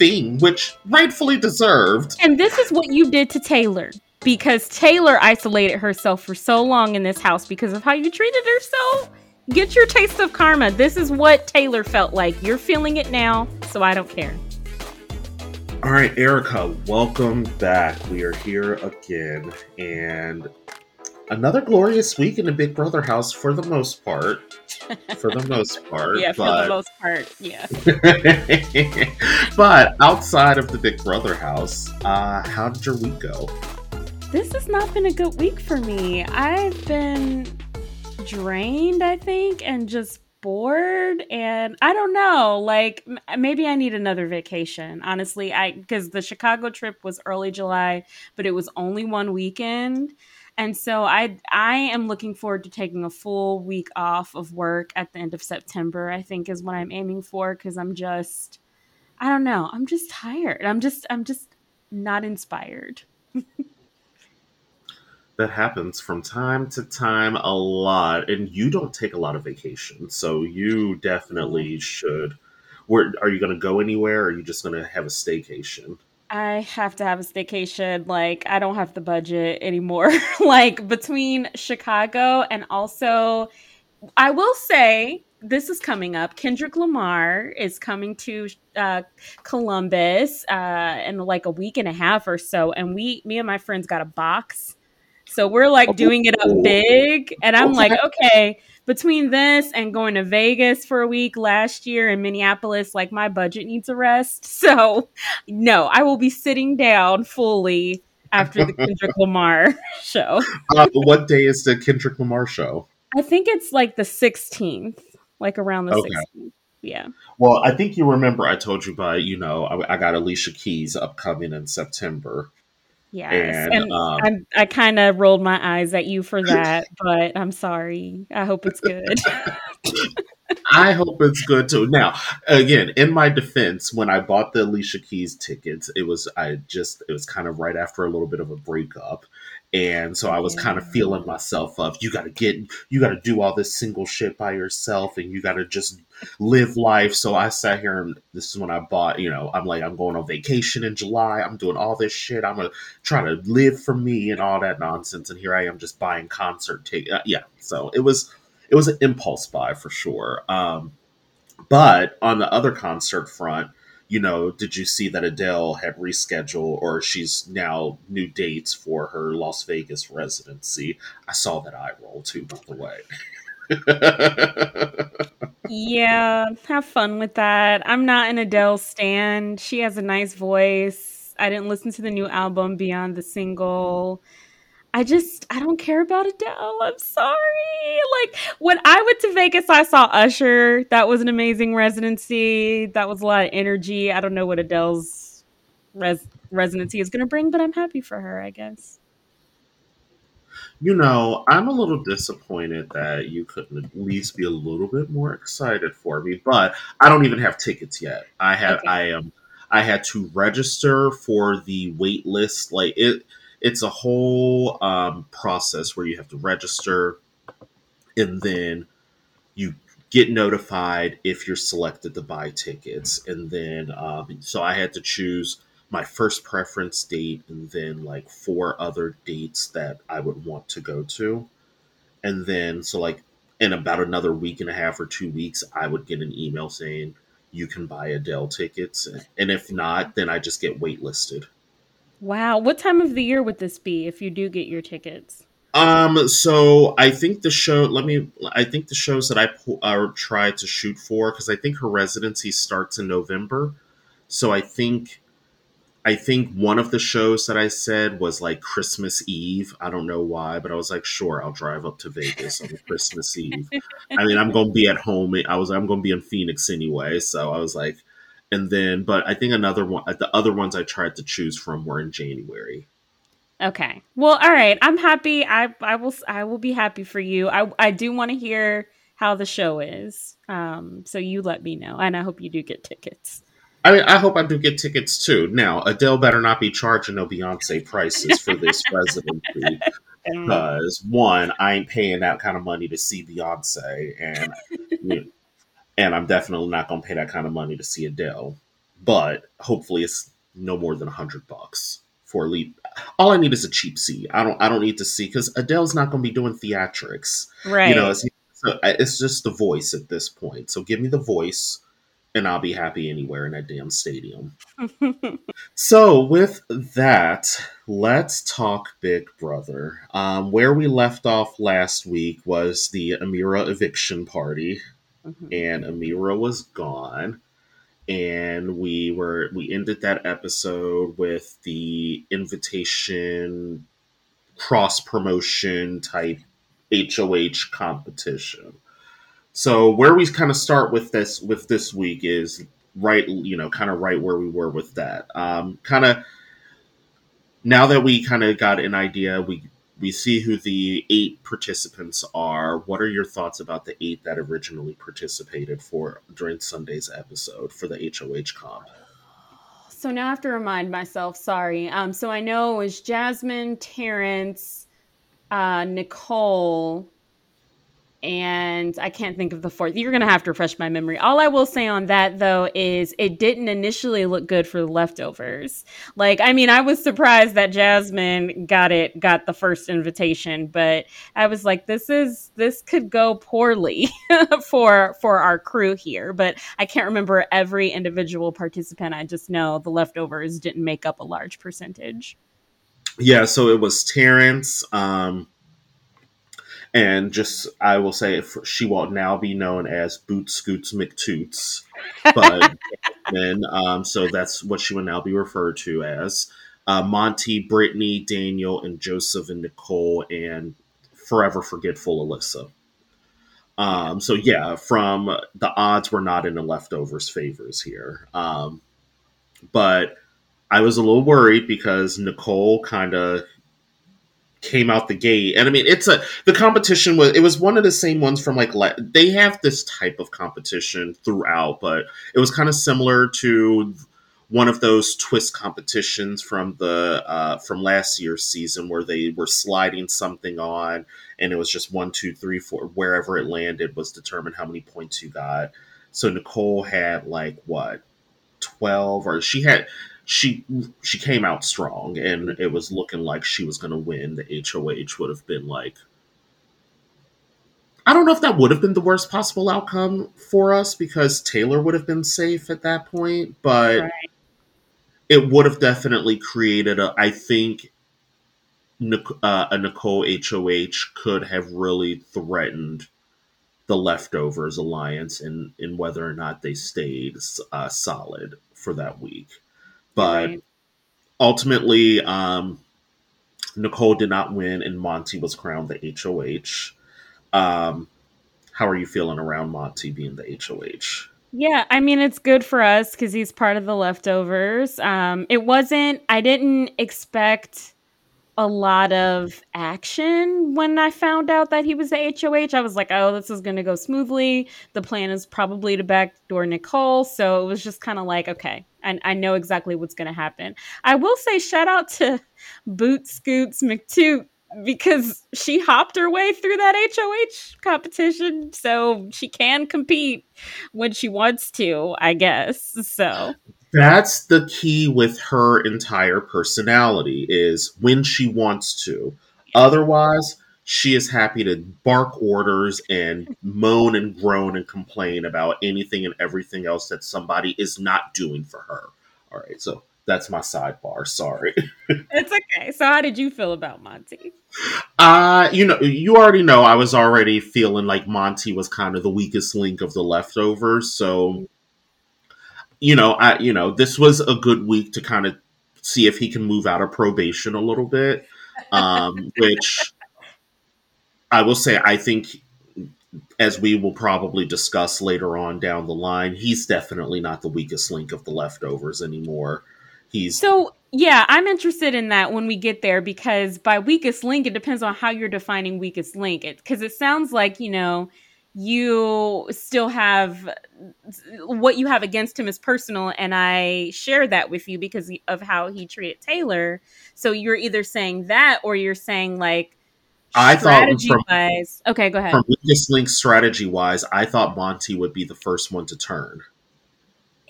thing, which rightfully deserved. And this is what you did to Taylor because Taylor isolated herself for so long in this house because of how you treated her. So get your taste of karma. This is what Taylor felt like. You're feeling it now, so I don't care. All right, Erica, welcome back. We are here again, and another glorious week in the Big Brother house for the most part. For the most part. yeah, for but... the most part, yeah. but outside of the Big Brother house, uh, how did your week go? This has not been a good week for me. I've been drained, I think, and just bored and I don't know, like m- maybe I need another vacation. Honestly, I cuz the Chicago trip was early July, but it was only one weekend. And so I I am looking forward to taking a full week off of work at the end of September. I think is what I'm aiming for cuz I'm just I don't know. I'm just tired. I'm just I'm just not inspired. that happens from time to time a lot and you don't take a lot of vacation so you definitely should where are you going to go anywhere or are you just going to have a staycation I have to have a staycation. Like, I don't have the budget anymore. like, between Chicago and also, I will say, this is coming up. Kendrick Lamar is coming to uh, Columbus uh, in like a week and a half or so. And we, me and my friends got a box so we're like doing it up big. And I'm like, okay, between this and going to Vegas for a week last year in Minneapolis, like my budget needs a rest. So no, I will be sitting down fully after the Kendrick Lamar show. Uh, what day is the Kendrick Lamar show? I think it's like the 16th, like around the okay. 16th. Yeah. Well, I think you remember I told you by, you know, I, I got Alicia Keys upcoming in September. Yes, and, and um, i kind of rolled my eyes at you for that, but I'm sorry. I hope it's good. I hope it's good too. Now, again, in my defense, when I bought the Alicia Keys tickets, it was I just it was kind of right after a little bit of a breakup, and so I was yeah. kind of feeling myself up. You got to get, you got to do all this single shit by yourself, and you got to just live life. So I sat here, and this is when I bought. You know, I'm like, I'm going on vacation in July. I'm doing all this shit. I'm gonna try to live for me and all that nonsense. And here I am, just buying concert tickets. Uh, yeah, so it was, it was an impulse buy for sure. Um, but on the other concert front you know, did you see that Adele had rescheduled or she's now new dates for her Las Vegas residency? I saw that eye roll too, by the way. yeah, have fun with that. I'm not an Adele stan. She has a nice voice. I didn't listen to the new album beyond the single. I just I don't care about Adele. I'm sorry. Like when I went to Vegas, I saw Usher. That was an amazing residency. That was a lot of energy. I don't know what Adele's res- residency is going to bring, but I'm happy for her. I guess. You know, I'm a little disappointed that you couldn't at least be a little bit more excited for me, but I don't even have tickets yet. I have okay. I am I had to register for the wait list like it it's a whole um, process where you have to register and then you get notified if you're selected to buy tickets. And then um, so i had to choose my first preference date and then like four other dates that i would want to go to. And then so like in about another week and a half or two weeks i would get an email saying you can buy adele tickets. And if not then i just get waitlisted Wow. What time of the year would this be if you do get your tickets? Um, so I think the show. Let me. I think the shows that I uh, try to shoot for because I think her residency starts in November. So I think, I think one of the shows that I said was like Christmas Eve. I don't know why, but I was like, sure, I'll drive up to Vegas on Christmas Eve. I mean, I'm going to be at home. I was. I'm going to be in Phoenix anyway, so I was like, and then but I think another one the other ones I tried to choose from were in January. Okay. Well, all right. I'm happy. I I will I will be happy for you. I I do want to hear how the show is. Um so you let me know and I hope you do get tickets. I mean, I hope I do get tickets too. Now, Adele better not be charging no Beyonce prices for this residency. Because one, I ain't paying that kind of money to see Beyonce, and you know, and I'm definitely not going to pay that kind of money to see Adele. but hopefully it's no more than a hundred bucks for lead. All I need is a cheap seat. I don't. I don't need to see because Adele's not going to be doing theatrics. Right. You know, it's, it's just the voice at this point. So give me the voice, and I'll be happy anywhere in that damn stadium. so with that, let's talk Big Brother. Um, where we left off last week was the Ameerah eviction party, mm-hmm. and Ameerah was gone and we were we ended that episode with the invitation cross promotion type HOH competition. So where we kind of start with this with this week is right, you know, kind of right where we were with that. Um, kind of now that we kind of got an idea, we we see who the eight participants are. What are your thoughts about the eight that originally participated for during Sunday's episode for the HOH comp? So now I have to remind myself. Sorry. Um. So I know it was Jasmine, Terrance, uh, Nicole, and I can't think of the fourth. You're going to have to refresh my memory. All I will say on that, though, is it didn't initially look good for the leftovers. Like, I mean, I was surprised that Jasmine got it, got the first invitation, but I was like, this is this could go poorly for for our crew here. But I can't remember every individual participant. I just know the leftovers didn't make up a large percentage. Yeah, so it was Terrance. Um, and just I will say she will now be known as Boot Scoots McToots, but then um, so that's what she will now be referred to as. Uh, Monte, Brittany, Daniel, and Joseph and Nicole, and forever forgetful Alyssa. Um, so yeah, from the odds were not in the leftovers favors here, um, but I was a little worried because Nicole kind of came out the gate. And i mean it's a the competition was it was one of the same ones from like they have this type of competition throughout but it was kind of similar to one of those twist competitions from the uh, from last year's season where they were sliding something on and it was just one two three four wherever it landed was determined how many points you got. So nicole had like what 12 or she had she she came out strong, and it was looking like she was going to win. The HOH would have been like, I don't know if that would have been the worst possible outcome for us because Taylor would have been safe at that point, but right. it would have definitely created a. I think uh, a Nicole HOH could have really threatened the leftovers alliance in in whether or not they stayed uh, solid for that week. But right. ultimately, um, Nicole did not win, and Monte was crowned the HOH. Um, how are you feeling around Monte being the HOH? Yeah, I mean it's good for us because he's part of the leftovers. Um, it wasn't. I didn't expect a lot of action when I found out that he was the HOH. I was like, oh, this is going to go smoothly. The plan is probably to backdoor Nicole. So it was just kind of like, okay, I, I know exactly what's going to happen. I will say, shout out to Boot Scoots McToot because she hopped her way through that HOH competition. So she can compete when she wants to, I guess. So that's the key with her entire personality is when she wants to. Otherwise, she is happy to bark orders and moan and groan and complain about anything and everything else that somebody is not doing for her. All right, so that's my sidebar. Sorry. it's okay. So, how did you feel about Monte? Uh, you know, you already know I was already feeling like Monte was kind of the weakest link of the leftovers. So, you know, I you know, this was a good week to kind of see if he can move out of probation a little bit. Um, which I will say I think as we will probably discuss later on down the line, he's definitely not the weakest link of the leftovers anymore. He's So yeah, I'm interested in that when we get there because by weakest link, it depends on how you're defining weakest link. It Because it, it sounds like, you know, you still have what you have against him is personal and i share that with you because of how he treated taylor so you're either saying that or you're saying like I thought from, wise. Okay, go ahead. From link strategy wise, I thought Monte would be the first one to turn.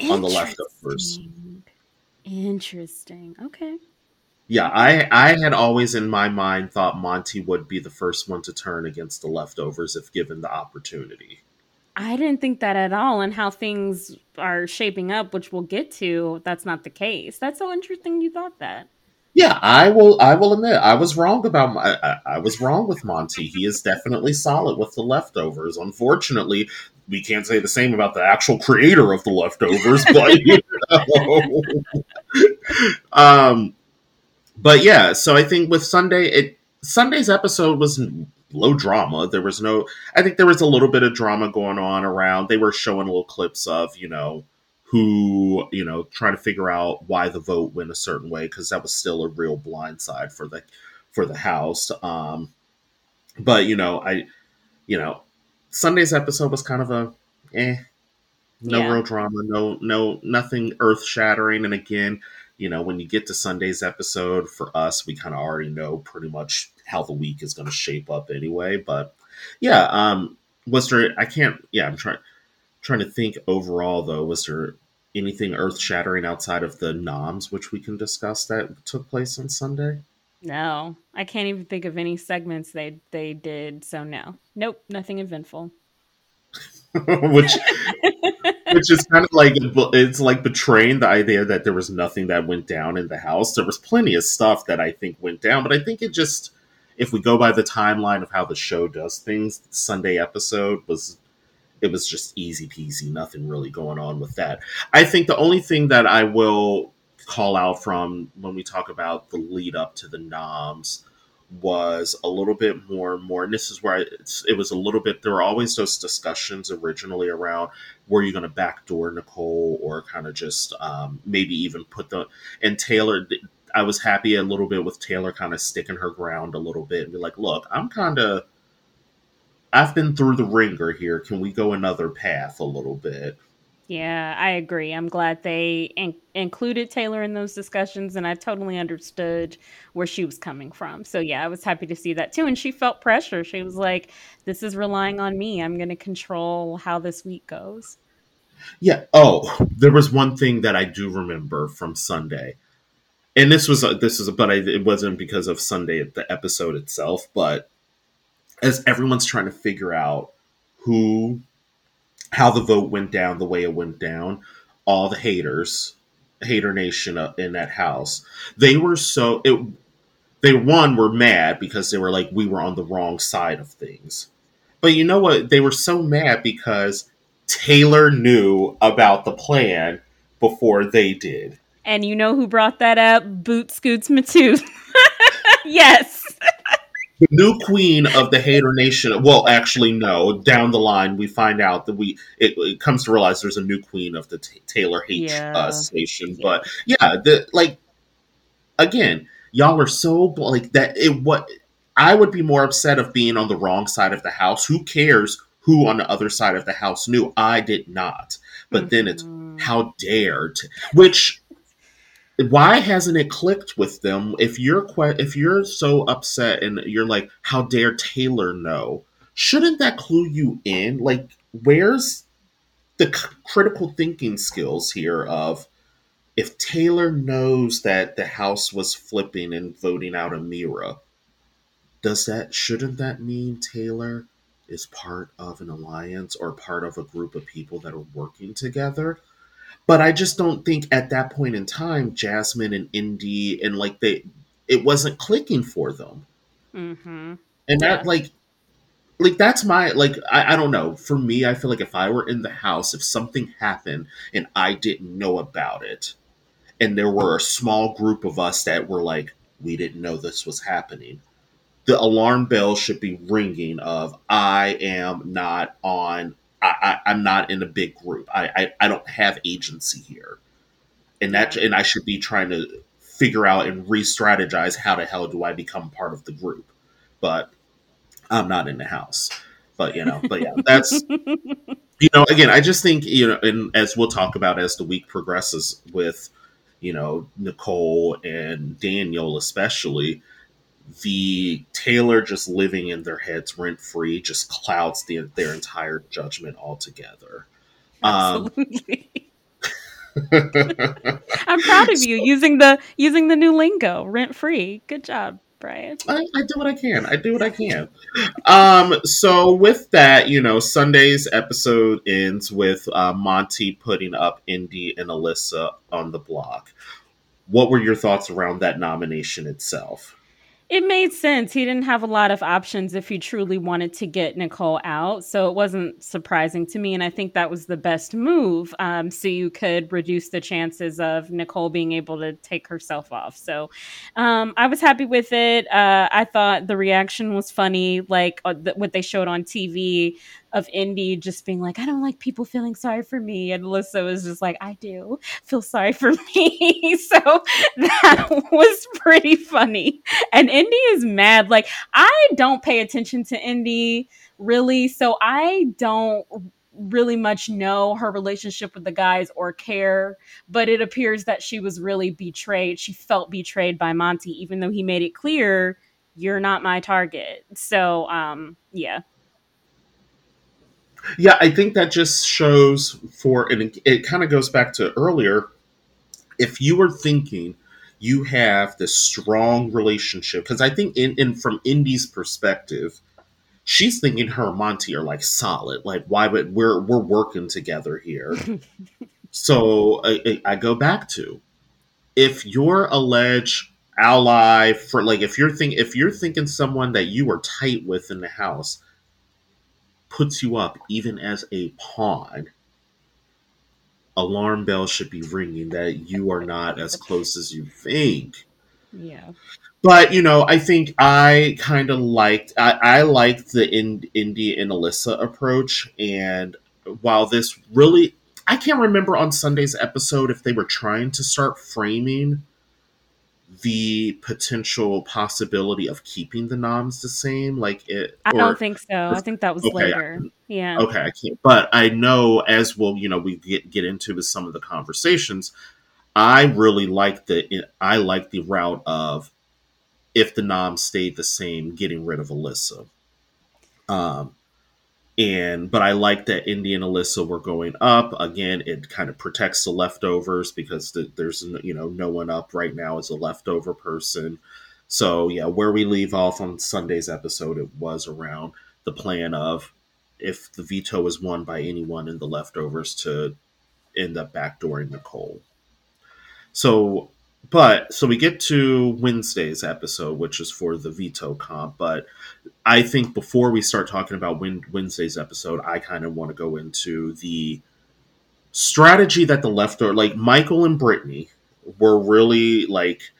on the leftovers. Interesting. Okay. Yeah, I I had always in my mind thought Monte would be the first one to turn against the leftovers if given the opportunity. I didn't think that at all, and how things are shaping up, which we'll get to, that's not the case. That's so interesting you thought that. Yeah, I will. I will admit I was wrong about. My, I, I was wrong with Monte. He is definitely solid with the leftovers. Unfortunately, we can't say the same about the actual creator of the leftovers, but you know. um, but yeah. So I think with Sunday, it Sunday's episode was low drama. There was no. I think there was a little bit of drama going on around. They were showing little clips of you know who you know trying to figure out why the vote went a certain way because that was still a real blindside for the for the house um but you know i you know sunday's episode was kind of a eh no yeah. real drama no no nothing earth shattering and again you know when you get to sunday's episode for us we kind of already know pretty much how the week is going to shape up anyway but yeah um was there i can't yeah i'm trying trying to think overall though was there anything earth shattering outside of the noms which we can discuss that took place on sunday? No. I can't even think of any segments they they did so no. Nope nothing eventful. Which which is kind of like it's like betraying the idea that there was nothing that went down in the house there was plenty of stuff that i think went down but i think it just if we go by the timeline of how the show does things sunday episode was it was just easy peasy, nothing really going on with that. I think the only thing that I will call out from when we talk about the lead up to the noms was a little bit more more and this is where I, it was a little bit there were always those discussions originally around were you going to backdoor nicole or kind of just um, maybe even put the and taylor i was happy a little bit with taylor kind of sticking her ground a little bit and be like look i'm kind of I've been through the ringer here. Can we go another path a little bit? Yeah, I agree. I'm glad they in- included Taylor in those discussions, and I totally understood where she was coming from. So, yeah, I was happy to see that too. And she felt pressure. She was like, This is relying on me. I'm going to control how this week goes. Yeah. Oh, there was one thing that I do remember from Sunday. And this was, a, this is, a, but I, it wasn't because of Sunday, the episode itself, but as everyone's trying to figure out who how the vote went down the way it went down all the haters hater nation uh, in that house. They were so it they one were mad because they were like we were on the wrong side of things. But you know what? They were so mad because taylor knew about the plan before they did. And you know who brought that up? Boot scoots matoot yes the new queen of the hater nation well actually no down the line we find out that we it, it comes to realize there's a new queen of the t- taylor h yeah. uh, station but yeah the like again y'all are so like that it what i would be more upset of being on the wrong side of the house who cares who on the other side of the house knew i did not but mm-hmm. then it's mm-hmm. how dared which why hasn't it clicked with them? If you're if you're so upset and you're like how dare taylor know? Shouldn't that clue you in? Like where's the c- critical thinking skills here of if taylor knows that the house was flipping and voting out ameerah does that shouldn't that mean taylor is part of an alliance or part of a group of people that are working together but I just don't think at that point in time, Jasmine and Indy and like they, it wasn't clicking for them. Mm-hmm. And that like, like that's my like I, I don't know. For me, I feel like if I were in the house, if something happened and I didn't know about it, and there were a small group of us that were like, we didn't know this was happening the alarm bell should be ringing of I am not on I, am not in a big group. I, I, I don't have agency here, and that and I should be trying to figure out and re-strategize how the hell do I become part of the group. But I'm not in the house. But you know, but yeah, that's you know, again, I just think you know, and as we'll talk about as the week progresses with you know Nicole and Daniel especially the Taylor just living in their heads rent free just clouds the, their entire judgment altogether. Um, I'm proud of you using the using the new lingo, rent free. Good job, Brian. I, I, do what I can. I do what I can. Um, so with that, you know, Sunday's episode ends with uh, Monte putting up Indy and Alyssa on the block. What were your thoughts around that nomination itself? It made sense. He didn't have a lot of options if he truly wanted to get Nicole out. So it wasn't surprising to me. And I think that was the best move. Um, so you could reduce the chances of Nicole being able to take herself off. So um, I was happy with it. Uh, I thought the reaction was funny, like uh, th- what they showed on TV of Indy just being like, I don't like people feeling sorry for me. And Alyssa was just like, I do feel sorry for me. so that was pretty funny. And Indy is mad. Like, I don't pay attention to Indy really. So I don't really much know her relationship with the guys or care, but it appears that she was really betrayed. She felt betrayed by Monte, even though he made it clear you're not my target. So, um, yeah, yeah, I think that just shows for, and it, it kind of goes back to earlier. If you were thinking you have this strong relationship, because I think in, in from Indy's perspective, she's thinking her and Monte are like solid. Like, why would we're we're working together here? so I, I go back to if your alleged ally for like if you're think if you're thinking someone that you are tight with in the house puts you up even as a pawn, alarm bells should be ringing that you are not as close as you think. Yeah. But you know, I think I kind of liked I, I liked the in, Indy and Alyssa approach, and while this really, I can't remember on Sunday's episode if they were trying to start framing the potential possibility of keeping the noms the same? Like it? I don't think so. I think that was okay, later. I, yeah. Okay, I can't. But I know as well. You know, we get get into with some of the conversations. I really like the I like the route of if the noms stayed the same, getting rid of Alyssa. Um, and but I like that Indy and Alyssa were going up again. It kind of protects the leftovers because the, there's you know no one up right now as a leftover person. So yeah, where we leave off on Sunday's episode, it was around the plan of if the veto is won by anyone in the leftovers to end up backdooring Nicole. So, but so we get to Wednesday's episode, which is for the veto comp, but I think before we start talking about Wednesday's episode, I kind of want to go into the strategy that the left or like Michael and Brittany were really like,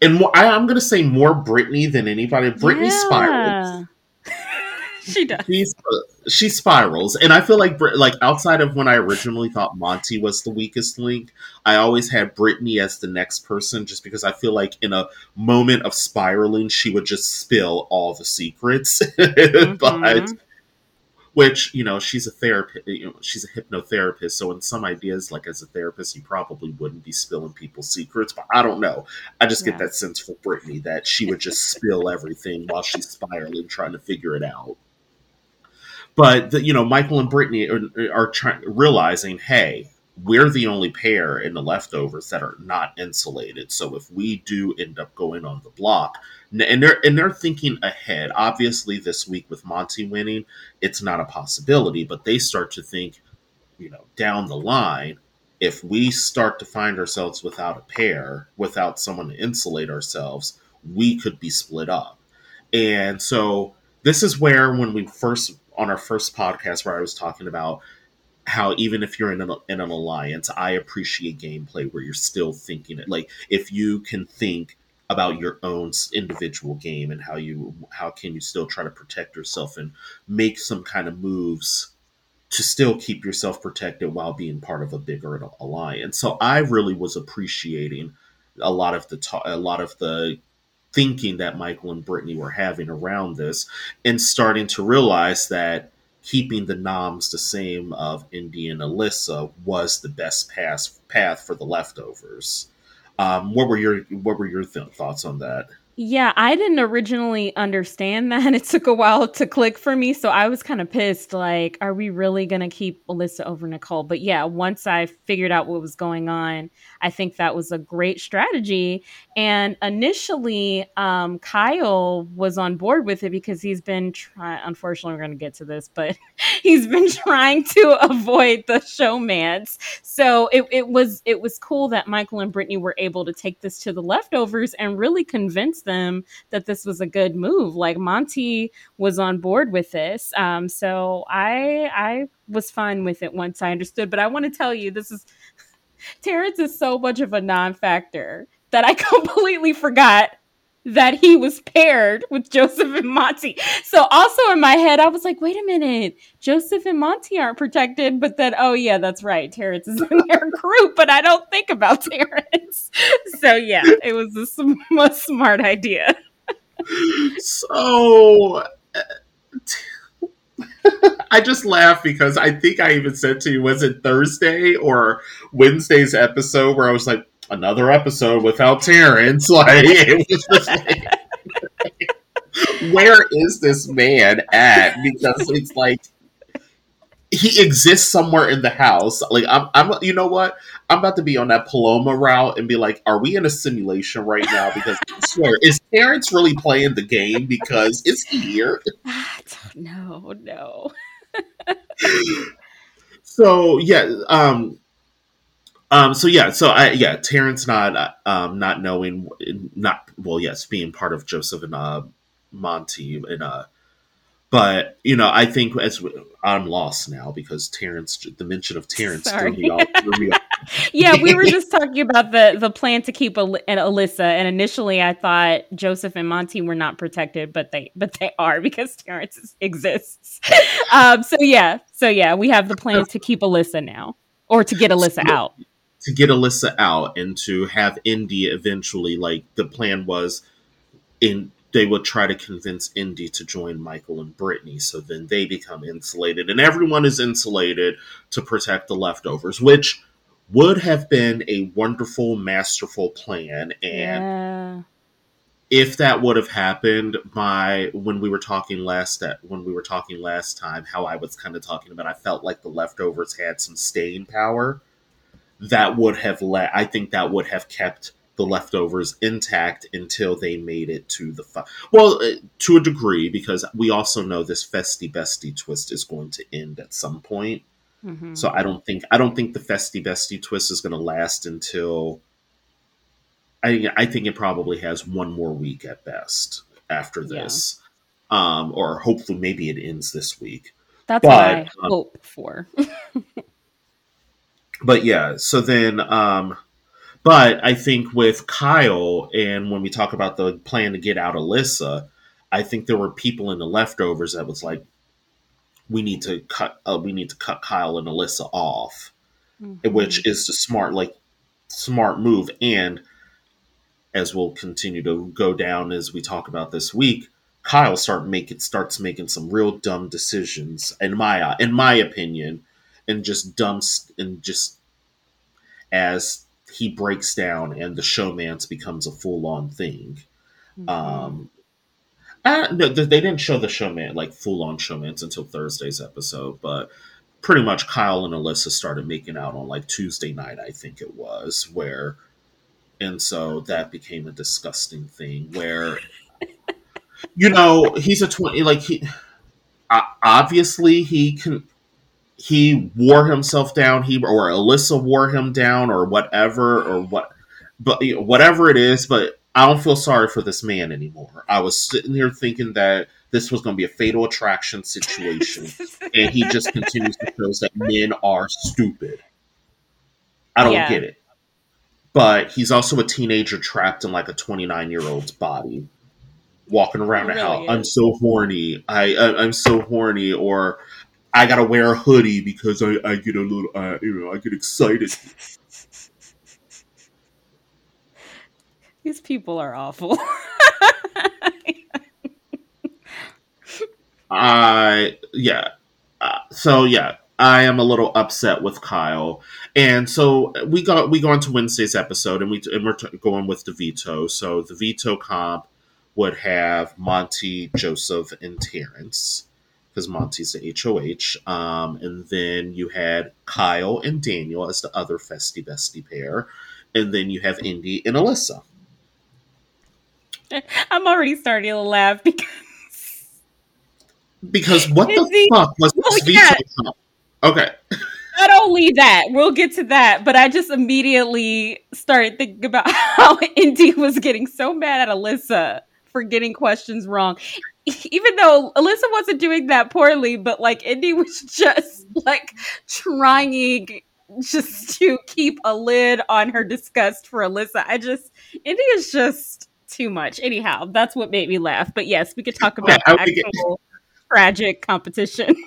and I, am going to say more Brittany than anybody. Brittany yeah. spiraled. She does. She's, she spirals, and I feel like like outside of when I originally thought Monte was the weakest link, I always had Brittany as the next person, just because I feel like in a moment of spiraling, she would just spill all the secrets. Mm-hmm. but which you know, she's a therapist. You know, she's a hypnotherapist, so in some ideas, like as a therapist, you probably wouldn't be spilling people's secrets. But I don't know. I just yeah. get that sense for Brittany that she would just spill everything while she's spiraling, trying to figure it out. But the, you know, Michael and Brittany are, are trying realizing, hey, we're the only pair in the leftovers that are not insulated. So if we do end up going on the block, and they're and they're thinking ahead. Obviously, this week with Monte winning, it's not a possibility. But they start to think, you know, down the line, if we start to find ourselves without a pair, without someone to insulate ourselves, we could be split up. And so this is where when we first on our first podcast where I was talking about how even if you're in an, in an alliance, I appreciate gameplay where you're still thinking it. Like if you can think about your own individual game and how you how can you still try to protect yourself and make some kind of moves to still keep yourself protected while being part of a bigger alliance. So I really was appreciating a lot of the ta- a lot of the thinking that Michael and Brittany were having around this and starting to realize that keeping the noms the same of Indy and Alyssa was the best path path for the leftovers. Um, what were your what were your th- thoughts on that? Yeah, I didn't originally understand that. It took a while to click for me. So I was kind of pissed. Like, are we really to keep Alyssa over Nicole? But yeah, once I figured out what was going on, I think that was a great strategy. And initially, um, Kyle was on board with it because he's been trying, unfortunately, we're going to get to this, but he's been trying to avoid the showmance. So it, it was it was cool that Michael and Brittany were able to take this to the leftovers and really convince them that this was a good move. Like Monte was on board with this. Um, so I I was fine with it once I understood. But I want to tell you, this is Terrance is so much of a non-factor that I completely forgot that he was paired with Joseph and Monte. So also in my head, I was like, wait a minute, Joseph and Monte aren't protected, but then oh yeah, that's right, Terrance is in their group, but I don't think about Terrance. So yeah, it was a, sm- a smart idea. so. Uh, I just laugh because I think I even said to you, was it Thursday or Wednesday's episode where I was like, another episode without Terrance. Like, it was just like, where is this man at? Because it's like he exists somewhere in the house. Like I'm, I'm, you know what? I'm about to be on that Paloma route and be like, are we in a simulation right now? Because I swear, is Terrance really playing the game? Because is he here? No, no. so yeah, um, um, so yeah, so I yeah, Terrance not uh, um not knowing not well, yes, being part of Joseph and uh Monte and uh but you know, I think as I'm lost now because Terrance, the mention of Terrance threw me off. Threw me off. yeah, we were just talking about the the plan to keep Al- and Alyssa, and initially I thought Joseph and Monte were not protected, but they but they are because Terrance exists. um, so yeah, so yeah, we have the plan to keep Alyssa now, or to get Alyssa out to get Alyssa out and to have Indy eventually like the plan was in they would try to convince Indy to join Michael and Brittany so then they become insulated and everyone is insulated to protect the leftovers which would have been a wonderful masterful plan and yeah. if that would have happened my when we were talking last at when we were talking last time how I was kind of talking about I felt like the leftovers had some staying power that would have let I think that would have kept the leftovers intact until they made it to the fi- well uh, to a degree because we also know this festy bestie twist is going to end at some point mm-hmm. so i don't think i don't think the festy bestie twist is going to last until i i think it probably has one more week at best after this yeah. um or hopefully maybe it ends this week that's but, what i um, hope for but yeah, so then, um, but I think with Kyle, and when we talk about the plan to get out Alyssa, I think there were people in the leftovers that was like, we need to cut, uh, we need to cut Kyle and Alyssa off, mm-hmm. which is the smart, like, smart move. And as we'll continue to go down as we talk about this week, Kyle start making starts making some real dumb decisions in my in my opinion and just dumps and just as he breaks down and the showmance becomes a full on thing. Mm-hmm. Um, no, they didn't show the showman like full on showmance until Thursday's episode, but pretty much Kyle and Alyssa started making out on like Tuesday night, I think it was, where, and so that became a disgusting thing where, you know, he's a twenty, like he, obviously he can he wore himself down, he or Alyssa wore him down, or whatever, or what, but you know, whatever it is. But I don't feel sorry for this man anymore. I was sitting here thinking that this was going to be a fatal attraction situation, and he just continues to show that men are stupid. I don't yeah. get it. But he's also a teenager trapped in like a 29 year old's body, walking around the house. I'm so horny. I, I I'm so horny, or I gotta wear a hoodie because I, I get a little, uh, you know, I get excited. These people are awful. I yeah, uh, so yeah, I am a little upset with Kyle, and so we got we go on to Wednesday's episode, and we and we're t- going with the veto. So the veto comp would have Monte, Joseph, and Terrance because Monte's the HOH. Um, and then you had Kyle and Daniel as the other festy bestie pair. And then you have Indy and Alyssa. I'm already starting to laugh because. Because what the fuck was well, this yeah. Okay. Not only that, we'll get to that, but I just immediately started thinking about how Indy was getting so mad at Alyssa for getting questions wrong. Even though Alyssa wasn't doing that poorly, but like Indy was just like trying just to keep a lid on her disgust for Alyssa. I just Indy is just too much. Anyhow, that's what made me laugh. But yes, we could talk about yeah, actual tragic competition.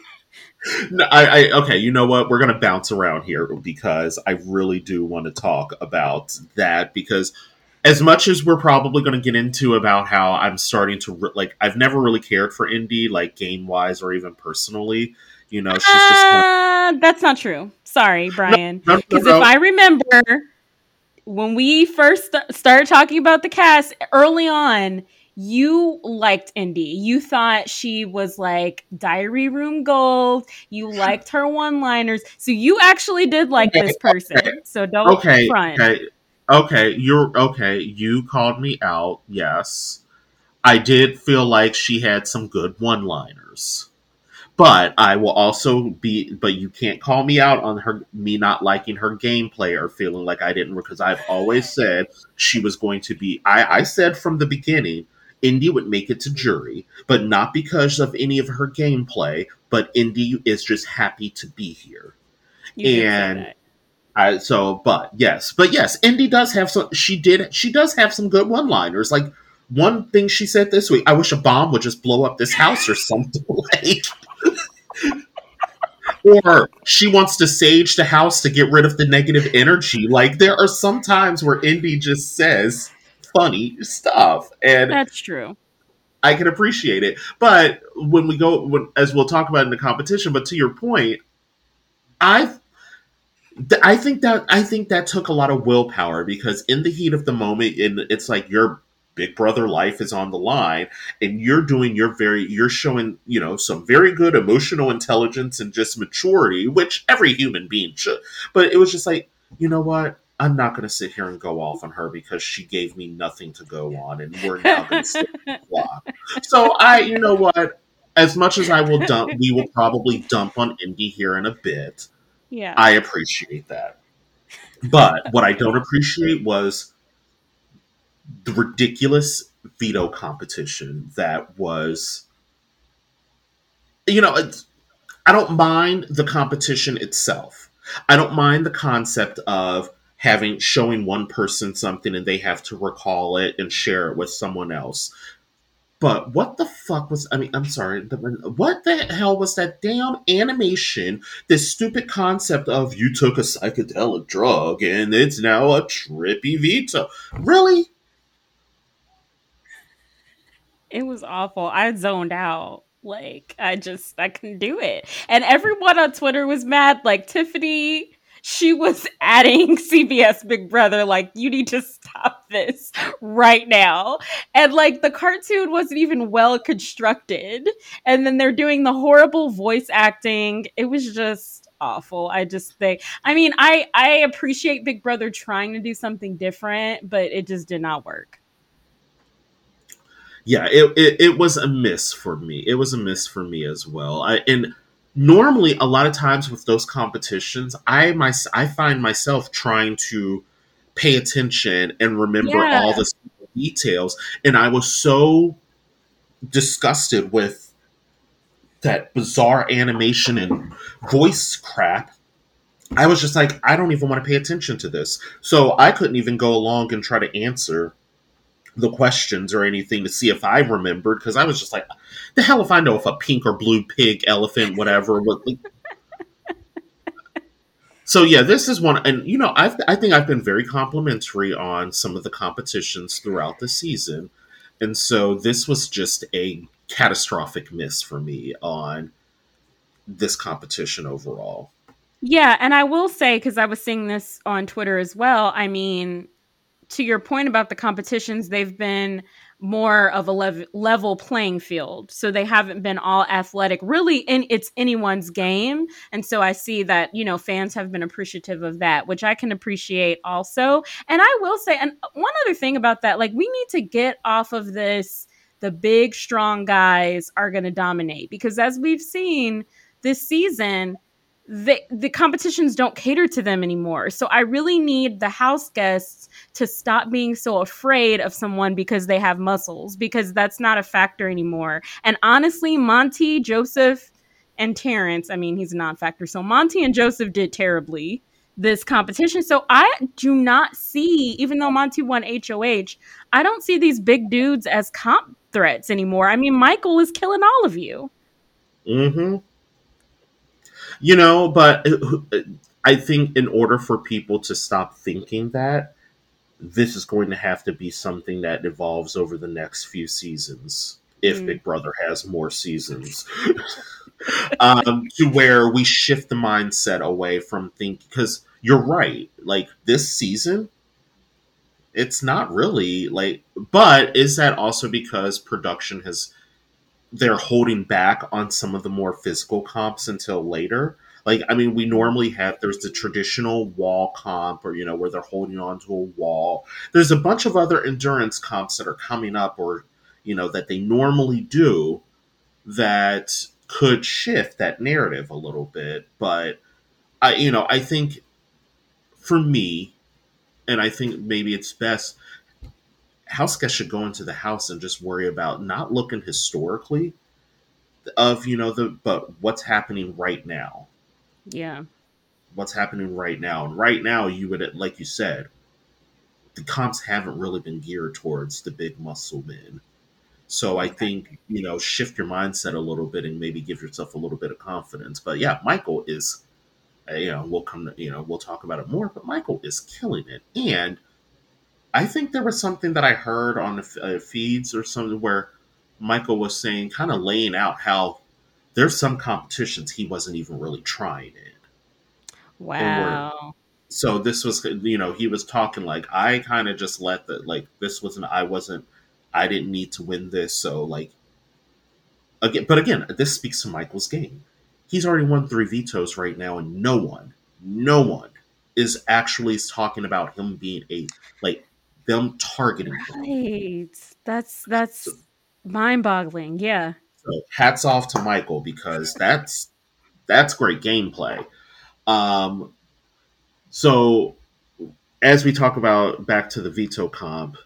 No, I, I okay. You know what? We're gonna bounce around here because I really do want to talk about that because as much as we're probably going to get into about how I'm starting to re- like, I've never really cared for Indy, like game wise or even personally. You know, she's uh, just. Of... That's not true. Sorry, Brian. Because no, no, no, if I remember, when we first st- started talking about the cast early on, you liked Indy. You thought she was like diary room gold. You liked her one liners. So you actually did like okay, this person. Okay. So don't okay, front. Okay. Okay, you're okay. You called me out. Yes. I did feel like she had some good one liners. But I will also be but you can't call me out on her me not liking her gameplay or feeling like I didn't because I've always said she was going to be I, I said from the beginning Indy would make it to jury, but not because of any of her gameplay, but Indy is just happy to be here. You and I, so, but yes, but yes, Indy does have some. She did. She does have some good one-liners. Like one thing she said this week: "I wish a bomb would just blow up this house or something." like, or she wants to sage the house to get rid of the negative energy. Like there are some times where Indy just says funny stuff, and that's true. I can appreciate it, but when we go, when, as we'll talk about in the competition, but to your point, I I think that I think that took a lot of willpower because in the heat of the moment, and it's like your big brother life is on the line, and you're doing your very you're showing you know some very good emotional intelligence and just maturity, which every human being should. But it was just like you know what I'm not going to sit here and go off on her because she gave me nothing to go on, and we're now going to block. So I, you know what? As much as I will dump, we will probably dump on Indy here in a bit. Yeah, I appreciate that. But what I don't appreciate was the ridiculous veto competition that was. You know, I don't mind the competition itself. I don't mind the concept of having showing one person something and they have to recall it and share it with someone else. But what the fuck was? I mean, I'm sorry. what the hell was that damn animation? This stupid concept of you took a psychedelic drug and it's now a trippy veto. Really? It was awful. I zoned out. Like I just I couldn't do it. And everyone on Twitter was mad. Like Tiffany she was adding CBS Big Brother, like, you need to stop this right now. And like the cartoon wasn't even well constructed. And then they're doing the horrible voice acting. It was just awful. I just think I mean, I I appreciate Big Brother trying to do something different, but it just did not work. Yeah, it, it, it was a miss for me. It was a miss for me as well. I and normally a lot of times with those competitions i my i find myself trying to pay attention and remember yeah. all the details. And i was so disgusted with that bizarre animation and voice crap. I was just like i don't even want to pay attention to this. So i couldn't even go along and try to answer the questions or anything to see if I remembered because I was just like, the hell if I know if a pink or blue pig, elephant, whatever. So yeah, this is one, and you know, I've, I think I've been very complimentary on some of the competitions throughout the season, and so this was just a catastrophic miss for me on this competition overall. Yeah, and I will say because I was seeing this on Twitter as well. I mean, to your point about the competitions, they've been more of a lev- level playing field. So they haven't been all athletic. Really, in, it's anyone's game. And so I see that, you know, fans have been appreciative of that, which I can appreciate also. And I will say, and one other thing about that, like, we need to get off of this the big, strong guys are going to dominate because as we've seen this season, the the competitions don't cater to them anymore. So I really need the house guests to stop being so afraid of someone because they have muscles because that's not a factor anymore. And honestly, Monte, Joseph, and Terrance, I mean, he's a non-factor. So Monte and Joseph did terribly this competition. So I do not see, even though Monte won HOH, I don't see these big dudes as comp threats anymore. I mean, Michael is killing all of you. Mm-hmm. You know, but uh, I think in order for people to stop thinking that, this is going to have to be something that evolves over the next few seasons if mm. Big Brother has more seasons. um, to where we shift the mindset away from thinking because you're right. Like this season, it's not really like. But is that also because production has they're holding back on some of the more physical comps until later. Like, I mean, we normally have there's the traditional wall comp, or you know, where they're holding on to a wall. There's a bunch of other endurance comps that are coming up, or you know, that they normally do that could shift that narrative a little bit. But I, you know, I think for me, and I think maybe it's best house guests should go into the house and just worry about not looking historically of you know the but what's happening right now. Yeah. What's happening right now. And right now you would like you said the comps haven't really been geared towards the big muscle men. So i think you know shift your mindset a little bit and maybe give yourself a little bit of confidence. But yeah michael is uh, you know we'll come to, you know we'll talk about it more but michael is killing it. And I think there was something that I heard on the uh, feeds or something where Michael was saying, kind of laying out how there's some competitions he wasn't even really trying in. Wow. So this was, you know, he was talking like I kind of just let the like this wasn't I wasn't I didn't need to win this, so like again. But again, this speaks to Michael's game. He's already won three vetoes right now, and no one, no one is actually talking about him being a like them targeting right. him. That's that's so, mind-boggling. Yeah. So hats off to Michael because that's that's great gameplay. Um, so as we talk about back to the veto comp,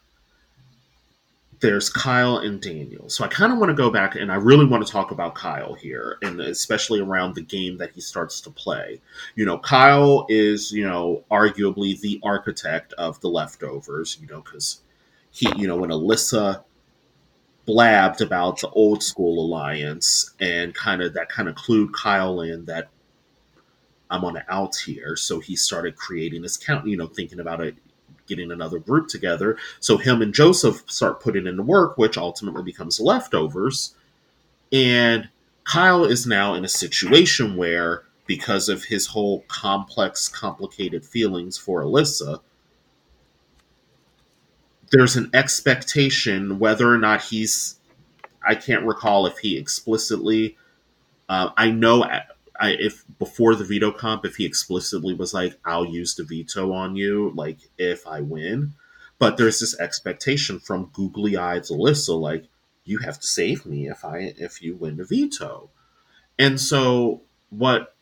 there's Kyle and Daniel. So I kind of want to go back and I really want to talk about Kyle here, and especially around the game that he starts to play. You know, Kyle is, you know, arguably the architect of the leftovers, you know, because he, you know, when Alyssa blabbed about the old school alliance and kind of that kind of clued Kyle in that I'm on the outs here. So he started creating this count, you know, thinking about it getting another group together. So him and Joseph start putting in the work, which ultimately becomes leftovers. And Kyle is now in a situation where, because of his whole complex, complicated feelings for Alyssa, there's an expectation whether or not he's. I can't recall if he explicitly. Uh, I know I, if before the veto comp, if he explicitly was like, "I'll use the veto on you," like if I win, but there's this expectation from googly eyed Alyssa, like, "You have to save me if I if you win the veto," and so what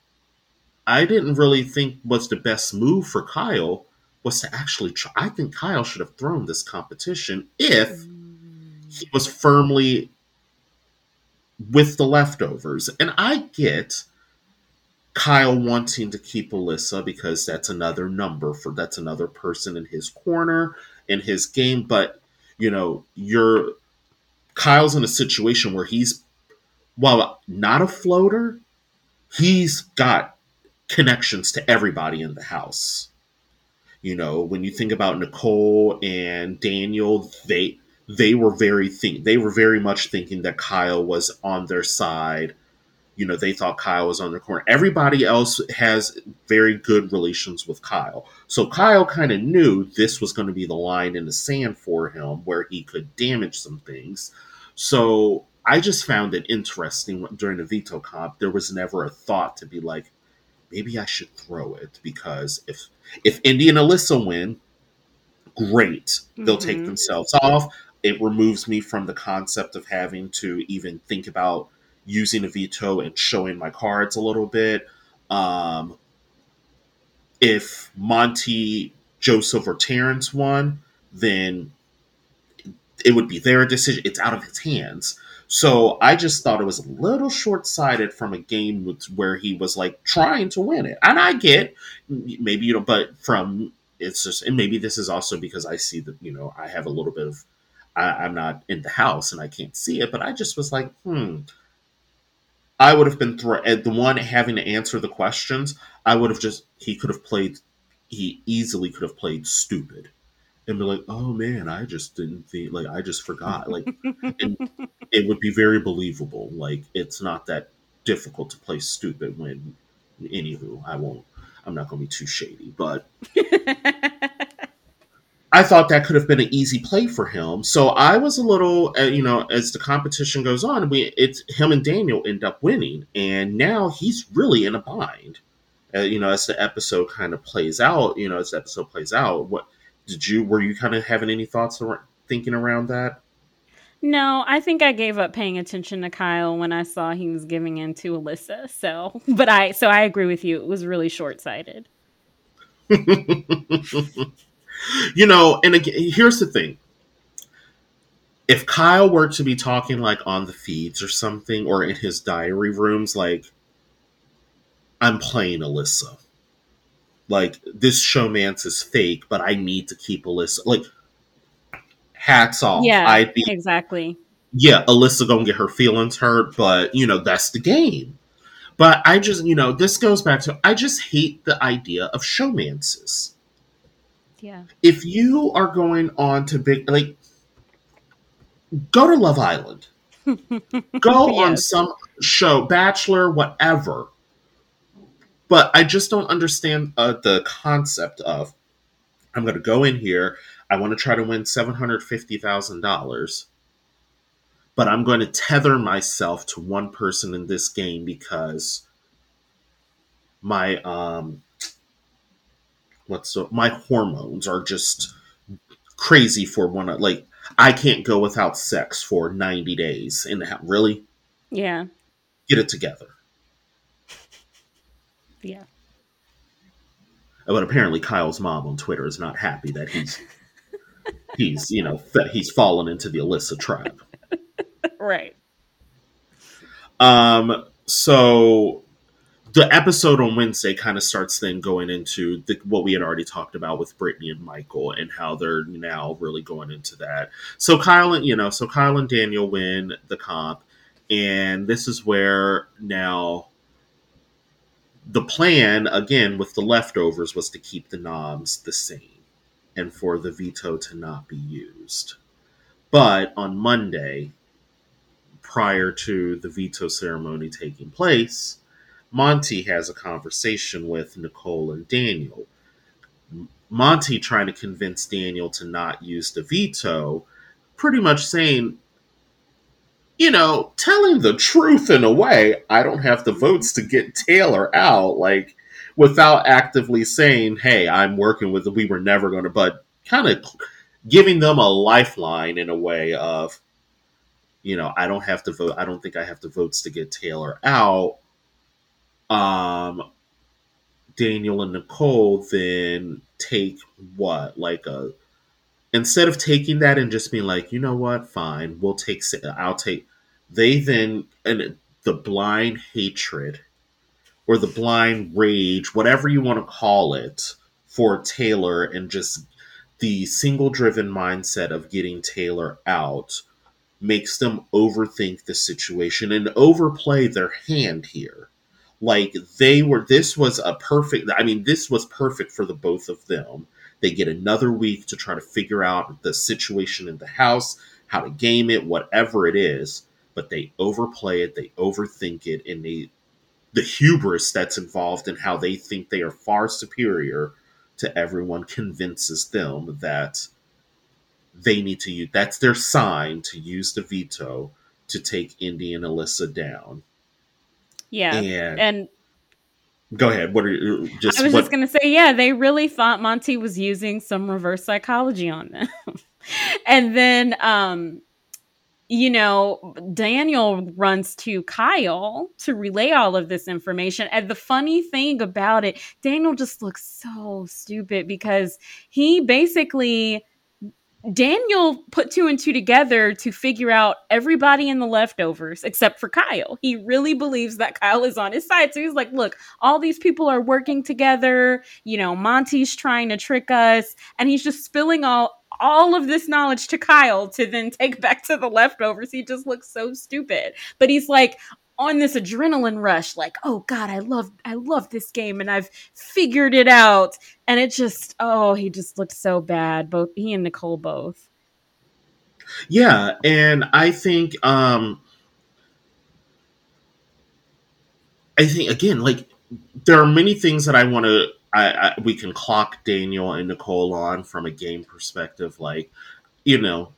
I didn't really think was the best move for Kyle was to actually try. I think Kyle should have thrown this competition if he was firmly with the leftovers, and I get Kyle wanting to keep Alyssa because that's another number for that's another person in his corner in his game. But you know, you're Kyle's in a situation where he's while not a floater, he's got connections to everybody in the house. You know, when you think about Nicole and Daniel, they they were very think they were very much thinking that Kyle was on their side you know, they thought Kyle was on the corner. Everybody else has very good relations with Kyle. So Kyle kind of knew this was going to be the line in the sand for him where he could damage some things. So I just found it interesting during the veto comp. There was never a thought to be like, maybe I should throw it because if if Indy and Alyssa win, great. They'll mm-hmm. take themselves off. It removes me from the concept of having to even think about using a veto and showing my cards a little bit. Um, if Monte, Joseph, or Terrance won, then it would be their decision. It's out of his hands. So I just thought it was a little short sighted from a game where he was like trying to win it. And I get maybe you know, but from it's just and maybe this is also because I see that you know I have a little bit of I, am not in the house and I can't see it, but I just was like, hmm, I would have been thro- eh, the one having to answer the questions. I would have just he could have played. He easily could have played stupid and be like, "Oh man, I just didn't think like I just forgot." Like, it would be very believable. Like, it's not that difficult to play stupid. When, anywho, I won't. I'm not going to be too shady, but I thought that could have been an easy play for him. So I was a little, uh, you know, as the competition goes on, we it's him and Daniel end up winning, and now he's really in a bind. Uh, you know, as the episode kind of plays out, you know, as the episode plays out, what did you were you kind of having any thoughts or thinking around that? No, I think I gave up paying attention to Kyle when I saw he was giving in to Alyssa. So, but I so I agree with you. It was really short sighted. you know, and again, here's the thing. If Kyle were to be talking like on the feeds or something, or in his diary rooms, like, I'm playing Alyssa. Like, this showmance is fake, but I need to keep Alyssa. Like, hats off. Yeah, I'd be, exactly. Yeah, Alyssa gonna get her feelings hurt, but, you know, that's the game. But I just, you know, this goes back to I just hate the idea of showmances. Yeah. If you are going on to big like go to Love Island. go yes. on some show, Bachelor, whatever. But I just don't understand uh, the concept of I'm going to go in here. I want to try to win seven hundred fifty thousand dollars, but I'm going to tether myself to one person in this game because my um what's so my hormones are just crazy for one like I can't go without sex for 90 days in the house. Really? Yeah. Get it together. Yeah. But apparently Kyle's mom on Twitter is not happy that he's he's, you know, that he's fallen into the Alyssa trap. right. Um so the episode on Wednesday kind of starts then going into the, what we had already talked about with Brittany and Michael and how they're now really going into that. So Kyle and you know, so Kyle and Daniel win the comp, and this is where now the plan again with the leftovers was to keep the knobs the same and for the veto to not be used. But on Monday, prior to the veto ceremony taking place, Monte has a conversation with Nicole and Daniel. Monte trying to convince Daniel to not use the veto, pretty much saying, you know, telling the truth in a way, I don't have the votes to get Taylor out, like without actively saying, hey, I'm working with, we were never going to, but kind of giving them a lifeline in a way of, you know, I don't have to vote. I don't think I have the votes to get Taylor out um, Daniel and Nicole then take what like a instead of taking that and just being like, you know what, fine, we'll take. I'll take. They then and the blind hatred or the blind rage, whatever you want to call it, for Taylor and just the single driven mindset of getting Taylor out makes them overthink the situation and overplay their hand here like they were, this was a perfect, I mean, this was perfect for the both of them. They get another week to try to figure out the situation in the house, how to game it, whatever it is. but they overplay it, they overthink it, and they the hubris that's involved in how they think they are far superior to everyone convinces them that they need to use that's their sign to use the veto to take Indy and Alyssa down. Yeah. And, and go ahead. What are you just I was what, just gonna say, yeah, they really thought Monte was using some reverse psychology on them. and then um you know, Daniel runs to Kyle to relay all of this information. And the funny thing about it, Daniel just looks so stupid because he basically Daniel put two and two together to figure out everybody in the leftovers except for Kyle. He really believes that Kyle is on his side. So he's like, look, all these people are working together. You know, Monte's trying to trick us. And he's just spilling all all of this knowledge to Kyle to then take back to the leftovers. He just looks so stupid. But he's like, on this adrenaline rush like oh god i love i love this game and i've figured it out. And it just oh he just looked so bad both he and nicole both. Yeah and i think um i think again like there are many things that i want to I, I we can clock daniel and nicole on from a game perspective like you know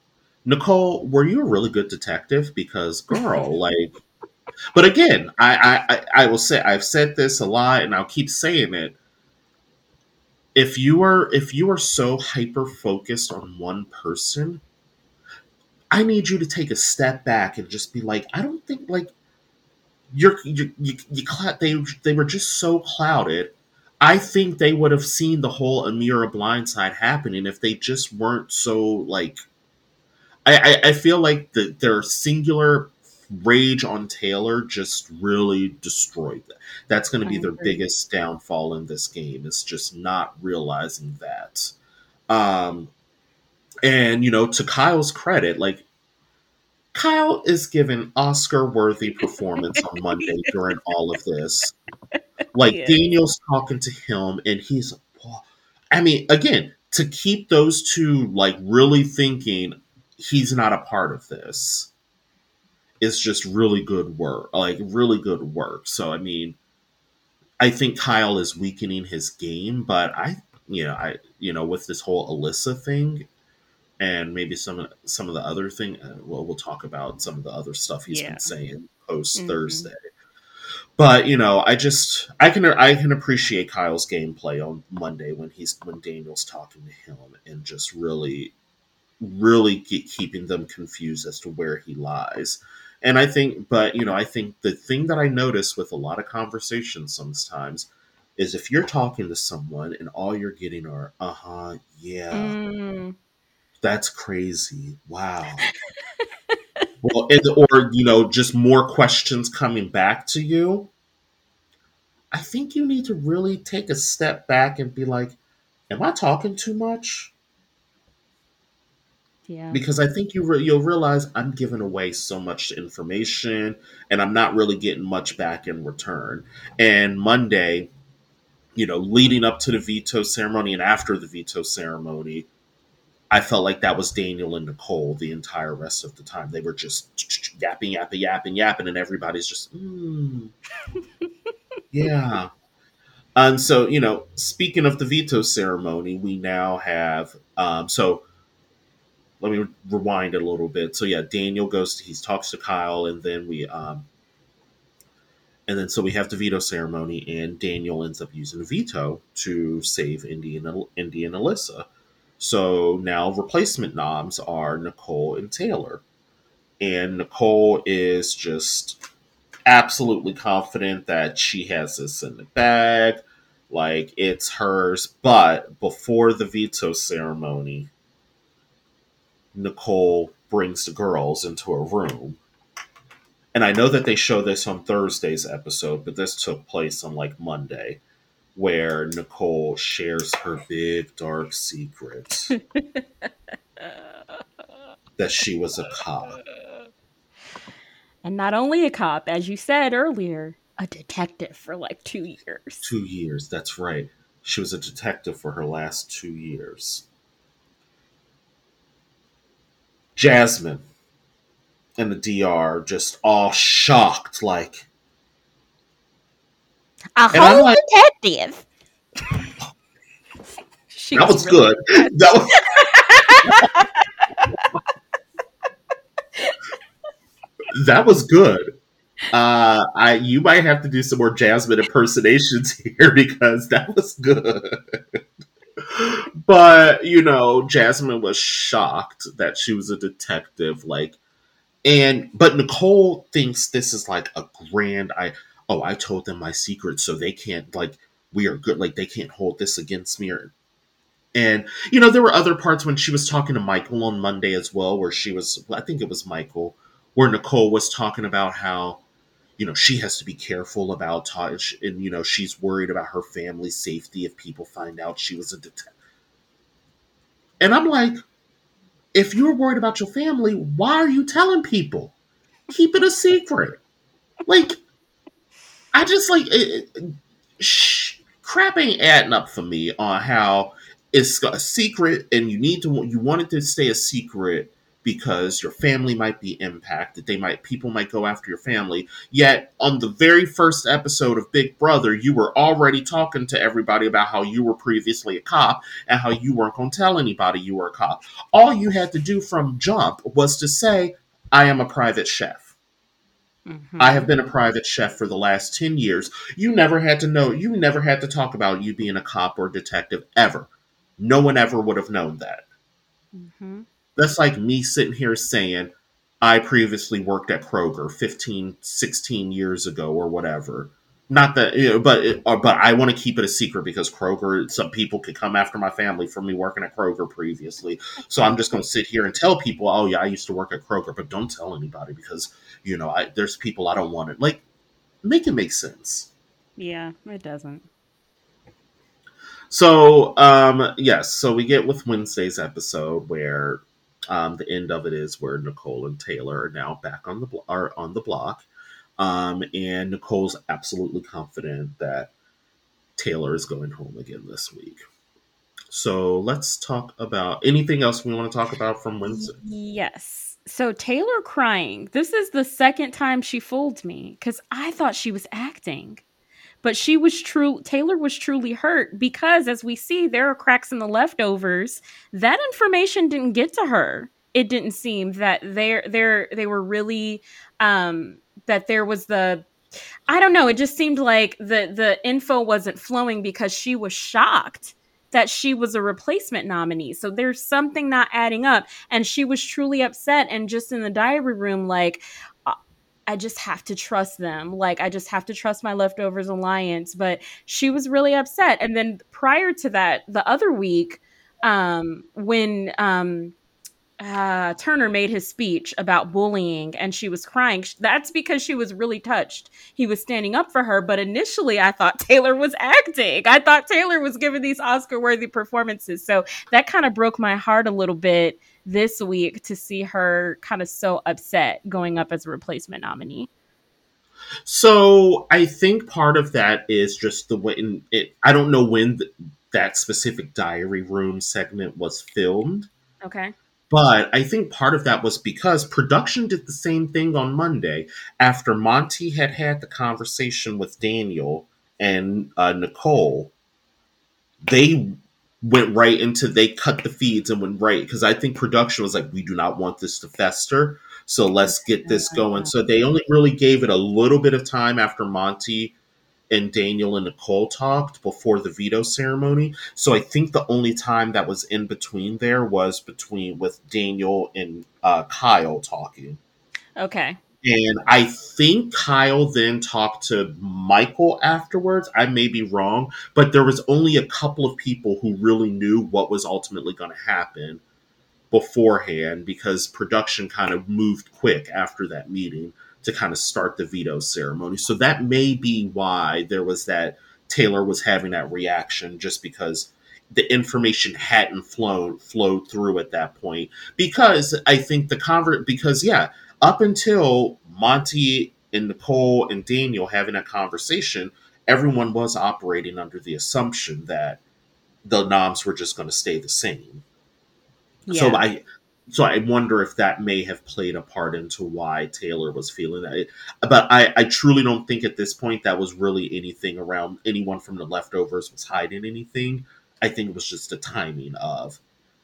nicole were you a really good detective? Because girl like but again, I, I, I will say I've said this a lot, and I'll keep saying it. If you are if you are so hyper focused on one person, I need you to take a step back and just be like, I don't think like you're you you, you they they were just so clouded. I think they would have seen the whole Ameerah blindside happening if they just weren't so like. I, I, I feel like the, their singular rage on Taylor just really destroyed that. That's going to be their biggest downfall in this game. Is just not realizing that. Um, and you know, to Kyle's credit, like Kyle is given Oscar-worthy performance on Monday during all of this. Like Daniel's talking to him, and he's, I mean, again, to keep those two like really thinking he's not a part of this is just really good work, like really good work. So I mean, I think Kyle is weakening his game, but I, you know, I, you know, with this whole Alyssa thing, and maybe some of some of the other thing. Uh, well, we'll talk about some of the other stuff he's yeah. been saying post mm-hmm. Thursday. But you know, I just I can I can appreciate Kyle's gameplay on Monday when he's when Daniel's talking to him and just really, really keeping them confused as to where he lies. And I think, but you know, I think the thing that I notice with a lot of conversations sometimes is if you're talking to someone and all you're getting are, uh huh, yeah, mm. that's crazy. Wow. well, and, or, you know, just more questions coming back to you. I think you need to really take a step back and be like, am I talking too much? Yeah. Because I think you re- you'll realize I'm giving away so much information and I'm not really getting much back in return. And Monday, you know, leading up to the veto ceremony and after the veto ceremony, I felt like that was Daniel and Nicole the entire rest of the time. They were just yapping, yapping, yapping, yapping, and everybody's just, mm, yeah. And so, you know, speaking of the veto ceremony, we now have, um, so let me rewind a little bit. So yeah, Daniel goes he talks to Kyle, and then we um, and then so we have the veto ceremony, and Daniel ends up using veto to save Indy and Alyssa. So now replacement noms are Nicole and Taylor, and Nicole is just absolutely confident that she has this in the bag, like it's hers. But before the veto ceremony, Nicole brings the girls into a room. And I know that they show this on Thursday's episode, but this took place on like Monday, where Nicole shares her big dark secret that she was a cop. And not only a cop, as you said earlier, a detective for like two years. Two years, that's right. She was a detective for her last two years. Jasmine and the DR just all shocked, like a whole like, detective. that was, was really good. That was that was good. Uh, I you might have to do some more Jasmine impersonations here because that was good. But you know, Jasmine was shocked that she was a detective, like, and but Nicole thinks this is like a grand. I oh, I told them my secret, so they can't like we are good, like they can't hold this against me or and you know, there were other parts when she was talking to Michael on Monday as well, where she was I think it was Michael, where Nicole was talking about how you know she has to be careful about touch and you know she's worried about her family's safety if people find out she was a detective and i'm like if you're worried about your family why are you telling people? Keep it a secret. Like i just like it, it, crap ain't adding up for me on how it's a secret and you need to you want it to stay a secret because your family might be impacted. They might people might go after your family. Yet on the very first episode of Big Brother, you were already talking to everybody about how you were previously a cop and how you weren't going to tell anybody you were a cop. All you had to do from jump was to say, "I am a private chef." Mm-hmm. I have been a private chef for the last 10 years. You never had to know, you never had to talk about you being a cop or detective ever. No one ever would have known that. Mm-hmm. That's like me sitting here saying, I previously worked at Kroger 15, 16 years ago or whatever. Not that, you know, but it, uh, but I want to keep it a secret because Kroger. Some people could come after my family for me working at Kroger previously. So I'm just going to sit here and tell people, oh yeah, I used to work at Kroger, but don't tell anybody because you know I, there's people I don't want it. Like, make it make sense. Yeah, it doesn't. So, um, yes, so we get with Wednesday's episode where um, the end of it is where Nicole and Taylor are now back on the blo- are on the block, um, and Nicole's absolutely confident that Taylor is going home again this week. So let's talk about anything else we want to talk about from Wednesday. Yes. So Taylor crying. This is the second time she fooled me because I thought she was acting but she was true taylor was truly hurt because as we see there are cracks in the leftovers that information didn't get to her it didn't seem that they're they're they were really um that there was the i don't know it just seemed like the the info wasn't flowing because she was shocked that she was a replacement nominee. So there's something not adding up. And she was truly upset and just in the diary room, like, I just have to trust them. Like I just have to trust my leftovers alliance. But she was really upset. And then prior to that, the other week, um, when um, uh, Turner made his speech about bullying and she was crying. That's because she was really touched. He was standing up for her, but initially I thought Taylor was acting. I thought Taylor was giving these Oscar worthy performances. So that kind of broke my heart a little bit this week to see her kind of so upset going up as a replacement nominee. So I think part of that is just the way in it. I don't know when the, that specific diary room segment was filmed. Okay. But I think part of that was because production did the same thing on Monday after Monte had had the conversation with Daniel and uh, Nicole. They went right into they cut the feeds and went right because I think production was like, we do not want this to fester, so let's get this going. So they only really gave it a little bit of time after Monte and Daniel and Nicole talked before the veto ceremony. So I think the only time that was in between there was between with Daniel and uh, Kyle talking. Okay. And I think Kyle then talked to Michael afterwards. I may be wrong, but there was only a couple of people who really knew what was ultimately going to happen beforehand because production kind of moved quick after that meeting to kind of start the veto ceremony. So that may be why there was that Taylor was having that reaction just because the information hadn't flown flowed through at that point. Because I think the convert because yeah, up until Monte and Nicole and Daniel having a conversation, everyone was operating under the assumption that the noms were just going to stay the same. Yeah. So I so I wonder if that may have played a part into why Taylor was feeling that. But I, I truly don't think at this point that was really anything around anyone from the leftovers was hiding anything. I think it was just the timing of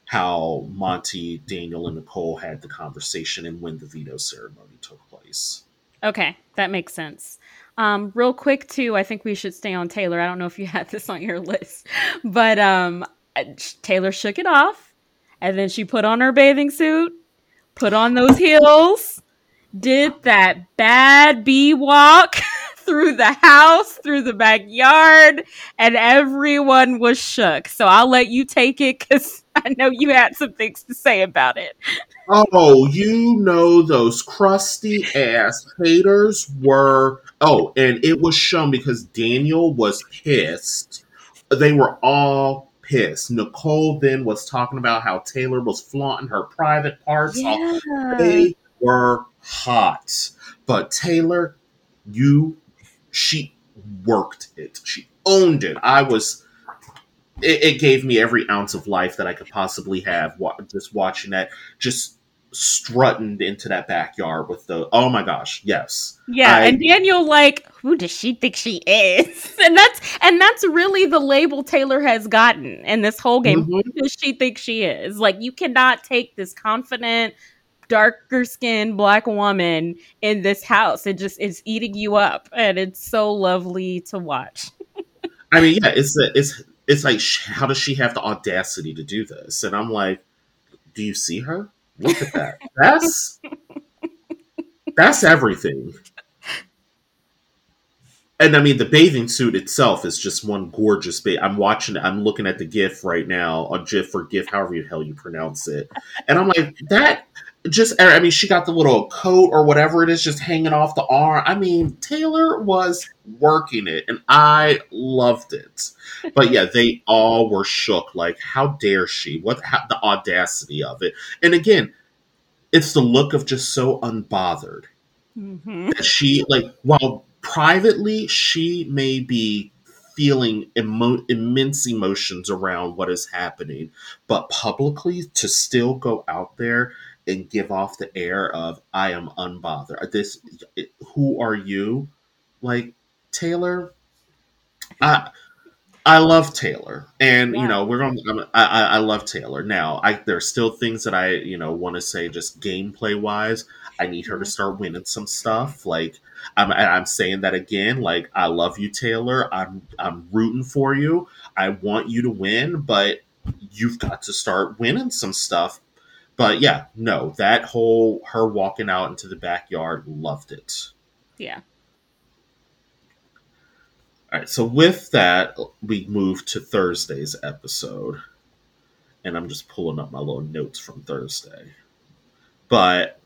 how Monte, Daniel, and Nicole had the conversation and when the veto ceremony took place. Okay, that makes sense. Um, real quick, too, I think we should stay on Taylor. I don't know if you had this on your list, but um, Taylor shook it off and then she put on her bathing suit, put on those heels, did that bad bee walk through the house, through the backyard, and everyone was shook. So I'll let you take it because I know you had some things to say about it. Oh, you know those crusty ass haters were. Oh, and it was shown because Daniel was pissed. They were all pissed. Nicole then was talking about how Taylor was flaunting her private parts. Yeah. They were hot. But Taylor, you, she worked it. She owned it. I was. It, it gave me every ounce of life that I could possibly have. Just watching that, just strutting into that backyard with the oh my gosh yes. Yeah I, and daniel like who does she think she is? And that's and that's really the label taylor has gotten in this whole game. Mm-hmm. who does she think she is? Like you cannot take this confident darker skinned black woman in this house. It just is eating you up and it's so lovely to watch. I mean yeah it's it's it's like how does she have the audacity to do this? And i'm like do you see her Look at that. That's that's everything. And I mean, the bathing suit itself is just one gorgeous. Ba- I'm watching. I'm looking at the GIF right now, on GIF or GIF, however the hell you pronounce it, and I'm like, that just I mean, she got the little coat or whatever it is just hanging off the arm. I mean, Taylor was working it and I loved it. But yeah, they all were shook like how dare she? What how, the audacity of it. And again, it's the look of just so unbothered. Mm-hmm. That she like while privately she may be feeling emo- immense emotions around what is happening, but publicly to still go out there and give off the air of I am unbothered. This, who are you? Like Taylor, I I love Taylor, and yeah. you know we're going. I, I I love Taylor. Now, I there's still things that I you know want to say just gameplay wise. I need her to mm-hmm. start winning some stuff. Like I'm I'm saying that again. Like I love you, Taylor. I'm I'm rooting for you. I want you to win, but you've got to start winning some stuff but yeah, no, that whole her walking out into the backyard, loved it. Yeah. All right, so with that, we move to Thursday's episode. And I'm just pulling up my little notes from Thursday. But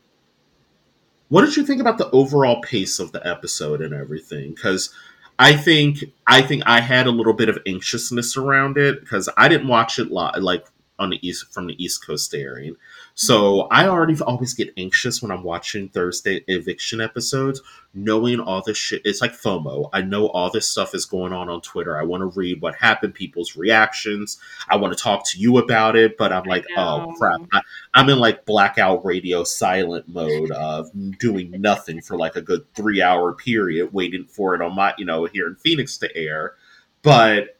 what did you think about the overall pace of the episode and everything? Because I think I think I had a little bit of anxiousness around it because I didn't watch it live, like on the east from the East Coast airing. Mm-hmm. So I already always get anxious when I'm watching Thursday eviction episodes, knowing all this shit. It's like FOMO. I know all this stuff is going on on Twitter. I want to read what happened, people's reactions. I want to talk to you about it, but I'm like, oh crap. I, I'm in like blackout radio silent mode of doing nothing for like a good three hour period, waiting for it on my, you know, here in Phoenix to air. But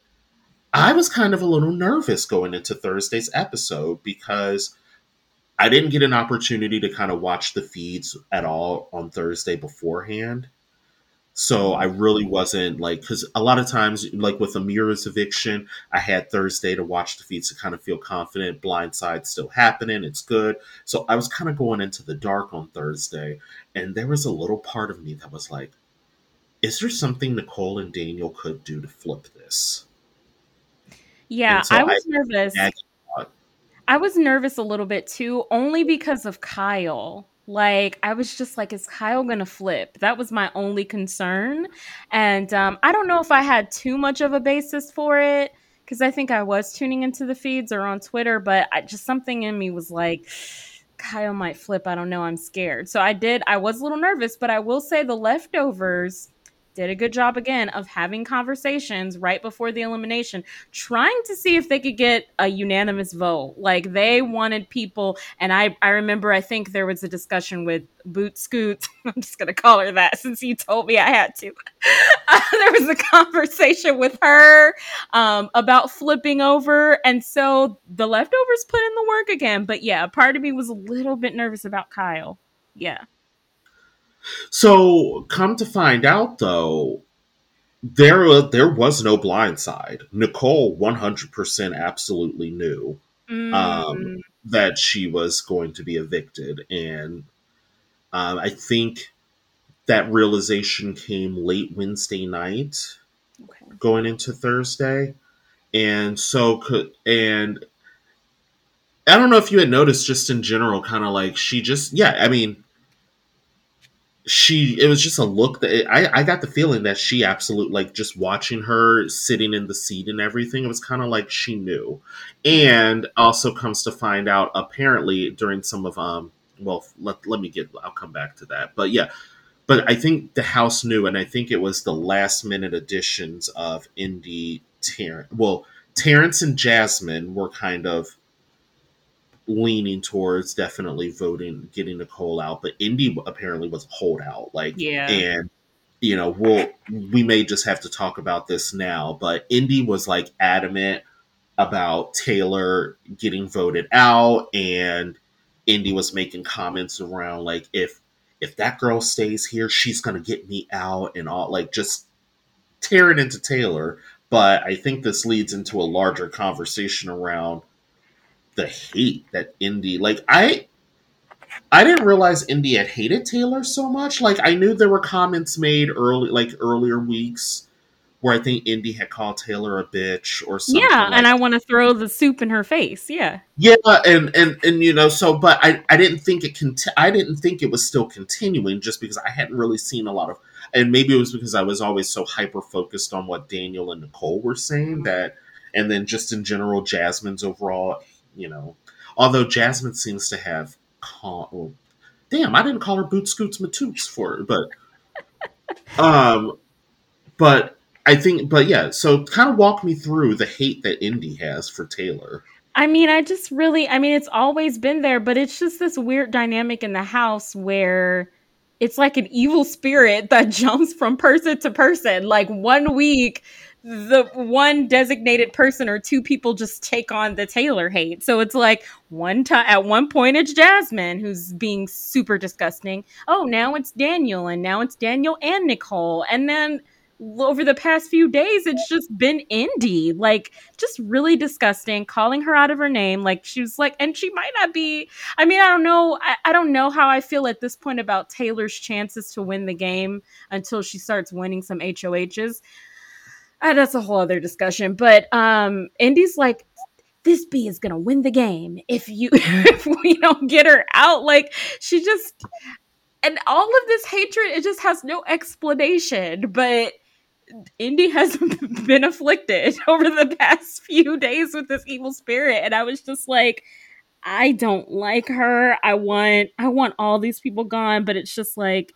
I was kind of a little nervous going into Thursday's episode because I didn't get an opportunity to kind of watch the feeds at all on Thursday beforehand. So I really wasn't like, because a lot of times, like with Ameerah's eviction, I had Thursday to watch the feeds to kind of feel confident. Blindside still happening, it's good. So I was kind of going into the dark on Thursday, and there was a little part of me that was like, is there something Nicole and Daniel could do to flip this? Yeah, so I was I, nervous. I was nervous a little bit too, only because of Kyle. Like, I was just like, is Kyle going to flip? That was my only concern. And um, I don't know if I had too much of a basis for it because I think I was tuning into the feeds or on Twitter, but I, just something in me was like, Kyle might flip. I don't know. I'm scared. So I did. I was a little nervous, but I will say the leftovers did a good job again of having conversations right before the elimination, trying to see if they could get a unanimous vote. Like they wanted people, and I I remember I think there was a discussion with Boot Scoot. I'm just gonna call her that since you told me I had to. Uh, there was a conversation with her um, about flipping over, and so the leftovers put in the work again. But yeah, part of me was a little bit nervous about Kyle. Yeah. So, come to find out, though, there uh, there was no blind side. Nicole 100% absolutely knew um, mm. that she was going to be evicted, and um, I think that realization came late Wednesday night, okay. going into Thursday, and so could and I don't know if you had noticed, just in general, kind of like she just yeah, I mean she it was just a look that I I got the feeling that she absolutely like just watching her sitting in the seat and everything it was kind of like she knew. And also comes to find out apparently during some of um well let, let me get I'll come back to that. But yeah but I think the house knew and I think it was the last minute additions of Indy Terrance well Terrance and Jasmine were kind of leaning towards definitely voting getting Nicole out, but Indy apparently was a holdout. Like, yeah, and you know, we'll we may just have to talk about this now, but Indy was like adamant about Taylor getting voted out, and Indy was making comments around like if if that girl stays here, she's gonna get me out, and all like just tearing into Taylor. But I think this leads into a larger conversation around the hate that Indy like I I didn't realize Indy had hated Taylor so much. Like I knew there were comments made early like earlier weeks where I think Indy had called Taylor a bitch or something. Yeah, like and I want to throw the soup in her face. Yeah. Yeah, and and and you know, so but I I didn't think it cont- I didn't think it was still continuing just because I hadn't really seen a lot of and maybe it was because I was always so hyper focused on what Daniel and Nicole were saying that and then just in general Jasmine's overall you know. Although Jasmine seems to have call, well, damn, I didn't call her Boot Scoots Matoots for it, but um, but I think, but yeah. So kind of walk me through the hate that Indy has for Taylor. I mean, I just really, I mean, it's always been there, but it's just this weird dynamic in the house where it's like an evil spirit that jumps from person to person. Like one week, the one designated person or two people just take on the Taylor hate. So it's like one time at one point it's Jasmine who's being super disgusting. Oh, now it's Daniel and now it's Daniel and Nicole. And then over the past few days it's just been Indy. Like just really disgusting, calling her out of her name. Like she was like and she might not be I mean, I don't know. I, I don't know how I feel at this point about Taylor's chances to win the game until she starts winning some HOHs uh, that's a whole other discussion. But um, Indy's like, this bee is gonna win the game if you if we don't get her out. Like she just and all of this hatred, it just has no explanation. But Indy has been afflicted over the past few days with this evil spirit, and I was just like, I don't like her. I want I want all these people gone, but it's just like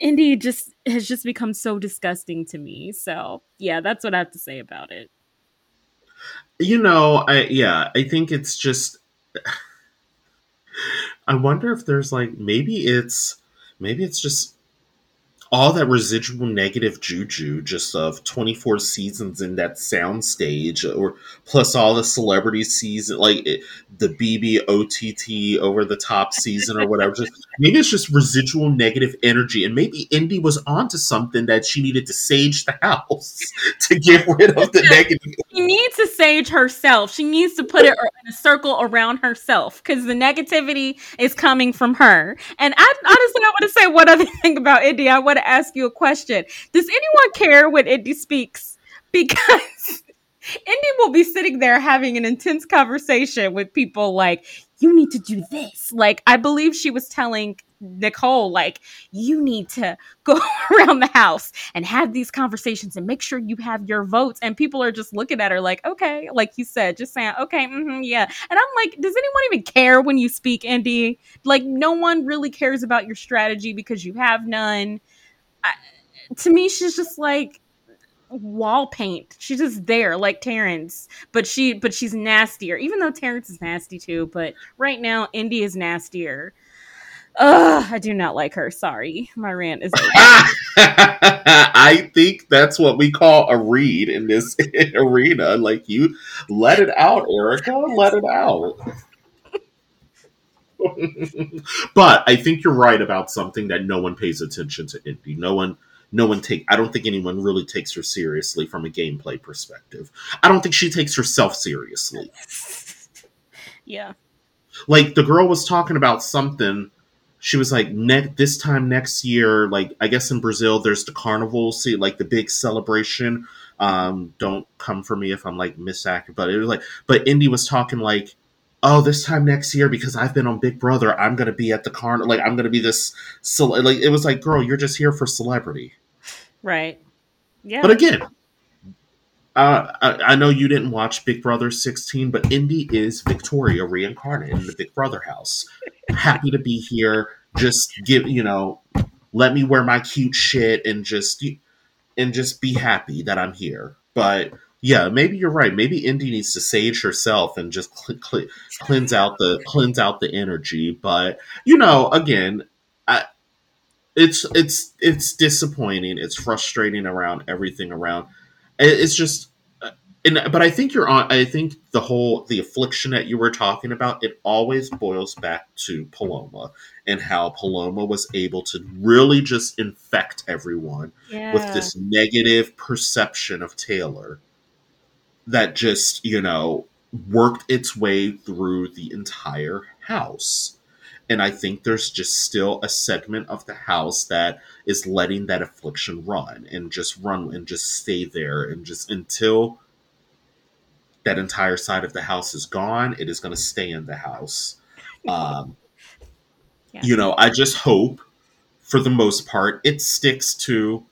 Indy just has just become so disgusting to me. So yeah, that's what I have to say about it. You know, I yeah, I think it's just I wonder if there's like maybe it's maybe it's just all that residual negative juju just of 24 seasons in that soundstage or plus all the celebrity season like it, the bb ott over the top season or whatever just maybe it's just residual negative energy and maybe indy was onto something that she needed to sage the house to get rid of the negative. She needs to sage herself. She needs to put it in a circle around herself because the negativity is coming from her. And I, honestly i want to say one other thing about indy. I want to ask you a question. Does anyone care when Indy speaks? Because Indy will be sitting there having an intense conversation with people like, you need to do this. Like, I believe she was telling Nicole, like, you need to go around the house and have these conversations and make sure you have your votes. And people are just looking at her like, okay, like you said, just saying, okay, mm-hmm, yeah. And I'm like, does anyone even care when you speak, Indy? Like, no one really cares about your strategy because you have none. I, to me, she's just like wall paint. She's just there, like Terrance, but she but she's nastier. Even though Terrance is nasty too, but right now Indy is nastier. Ugh, I do not like her. Sorry, my rant is. I think that's what we call a read in this arena. Like you, let it out, Erica. Let it out. but I think you're right about something that no one pays attention to Indy. No one no one take I don't think anyone really takes her seriously from a gameplay perspective. I don't think she takes herself seriously. yeah. Like the girl was talking about something she was like ne- this time next year like I guess in Brazil there's the carnival see like the big celebration um don't come for me if I'm like misaccurate but it was like but Indy was talking like oh, this time next year because I've been on Big Brother, I'm gonna be at the carnival. Like I'm gonna be this. So like it was like, girl, you're just here for celebrity. Right. Yeah. But again, uh, I, I, know you didn't watch Big Brother 16, but Indy is Victoria reincarnated in the Big Brother house. Happy to be here. Just give, you know, let me wear my cute shit and just and just be happy that I'm here. But yeah, maybe you're right. Maybe Indy needs to sage herself and just cl- cl- cleanse out the cleanse out the energy. But you know, again, I, it's it's it's disappointing. It's frustrating around everything around. It's just, uh, and but I think you're on. I think the whole the affliction that you were talking about. It always boils back to Paloma and how Paloma was able to really just infect everyone yeah. with this negative perception of Taylor that just you know worked its way through the entire house and I think there's just still a segment of the house that is letting that affliction run and just run and just stay there and just until that entire side of the house is gone, it is going to stay in the house. Um, yeah. You know, I just hope for the most part it sticks to